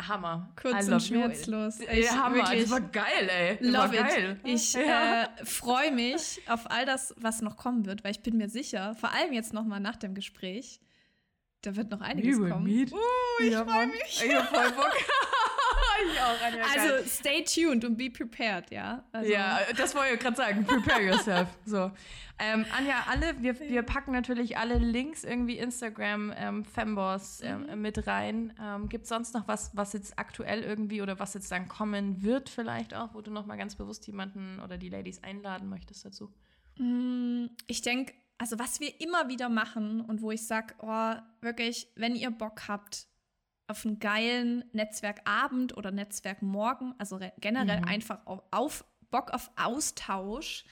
Hammer. Kurz und schmerzlos. Ich, ja, Hammer. Das war geil, ey. Das love war it. Ich ja. äh, freue mich auf all das, was noch kommen wird, weil ich bin mir sicher, vor allem jetzt nochmal nach dem Gespräch, da wird noch einiges kommen. Meet. Uh, ich ja, freue mich. Ich hab voll Bock. ich auch, Anja, also stay tuned und be prepared, ja? Also. Ja, das wollte ich gerade sagen. Prepare yourself. So. Ähm, Anja, alle, wir, wir packen natürlich alle Links irgendwie Instagram, ähm, Femboss ähm, mhm. mit rein. Ähm, Gibt es sonst noch was, was jetzt aktuell irgendwie oder was jetzt dann kommen wird vielleicht auch, wo du nochmal ganz bewusst jemanden oder die Ladies einladen möchtest dazu? Mm, ich denke, also was wir immer wieder machen und wo ich sage, oh, wirklich, wenn ihr Bock habt auf einen geilen Netzwerkabend oder Netzwerkmorgen, also generell mhm. einfach auf, auf Bock auf Austausch,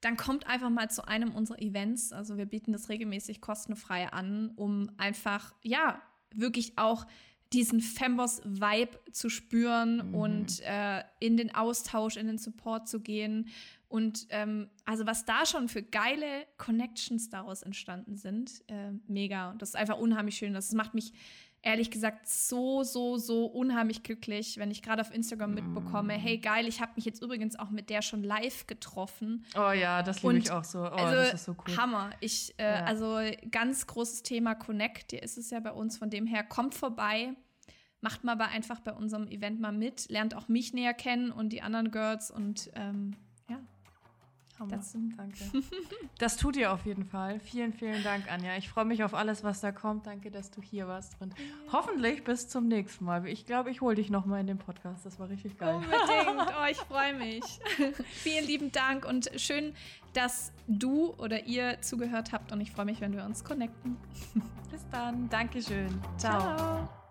dann kommt einfach mal zu einem unserer Events. Also wir bieten das regelmäßig kostenfrei an, um einfach, ja, wirklich auch diesen Femboss-Vibe zu spüren mhm. und äh, in den Austausch, in den Support zu gehen. Und ähm, also was da schon für geile Connections daraus entstanden sind, äh, mega. Und das ist einfach unheimlich schön. Das macht mich ehrlich gesagt so, so, so unheimlich glücklich, wenn ich gerade auf Instagram mitbekomme, hey geil, ich habe mich jetzt übrigens auch mit der schon live getroffen. Oh ja, das liebe ich auch so. Oh, also, das ist so cool. Hammer. Ich, äh, ja. Also ganz großes Thema Connect, hier ist es ja bei uns, von dem her, kommt vorbei. Macht mal aber einfach bei unserem Event mal mit, lernt auch mich näher kennen und die anderen Girls und ähm, Hammer. Das, Danke. Das tut ihr auf jeden Fall. Vielen, vielen Dank, Anja. Ich freue mich auf alles, was da kommt. Danke, dass du hier warst. Und hoffentlich bis zum nächsten Mal. Ich glaube, ich hole dich noch mal in den Podcast. Das war richtig geil. Unbedingt. Oh, ich freue mich. Vielen lieben Dank und schön, dass du oder ihr zugehört habt. Und ich freue mich, wenn wir uns connecten. Bis dann. Dankeschön. Ciao. Ciao.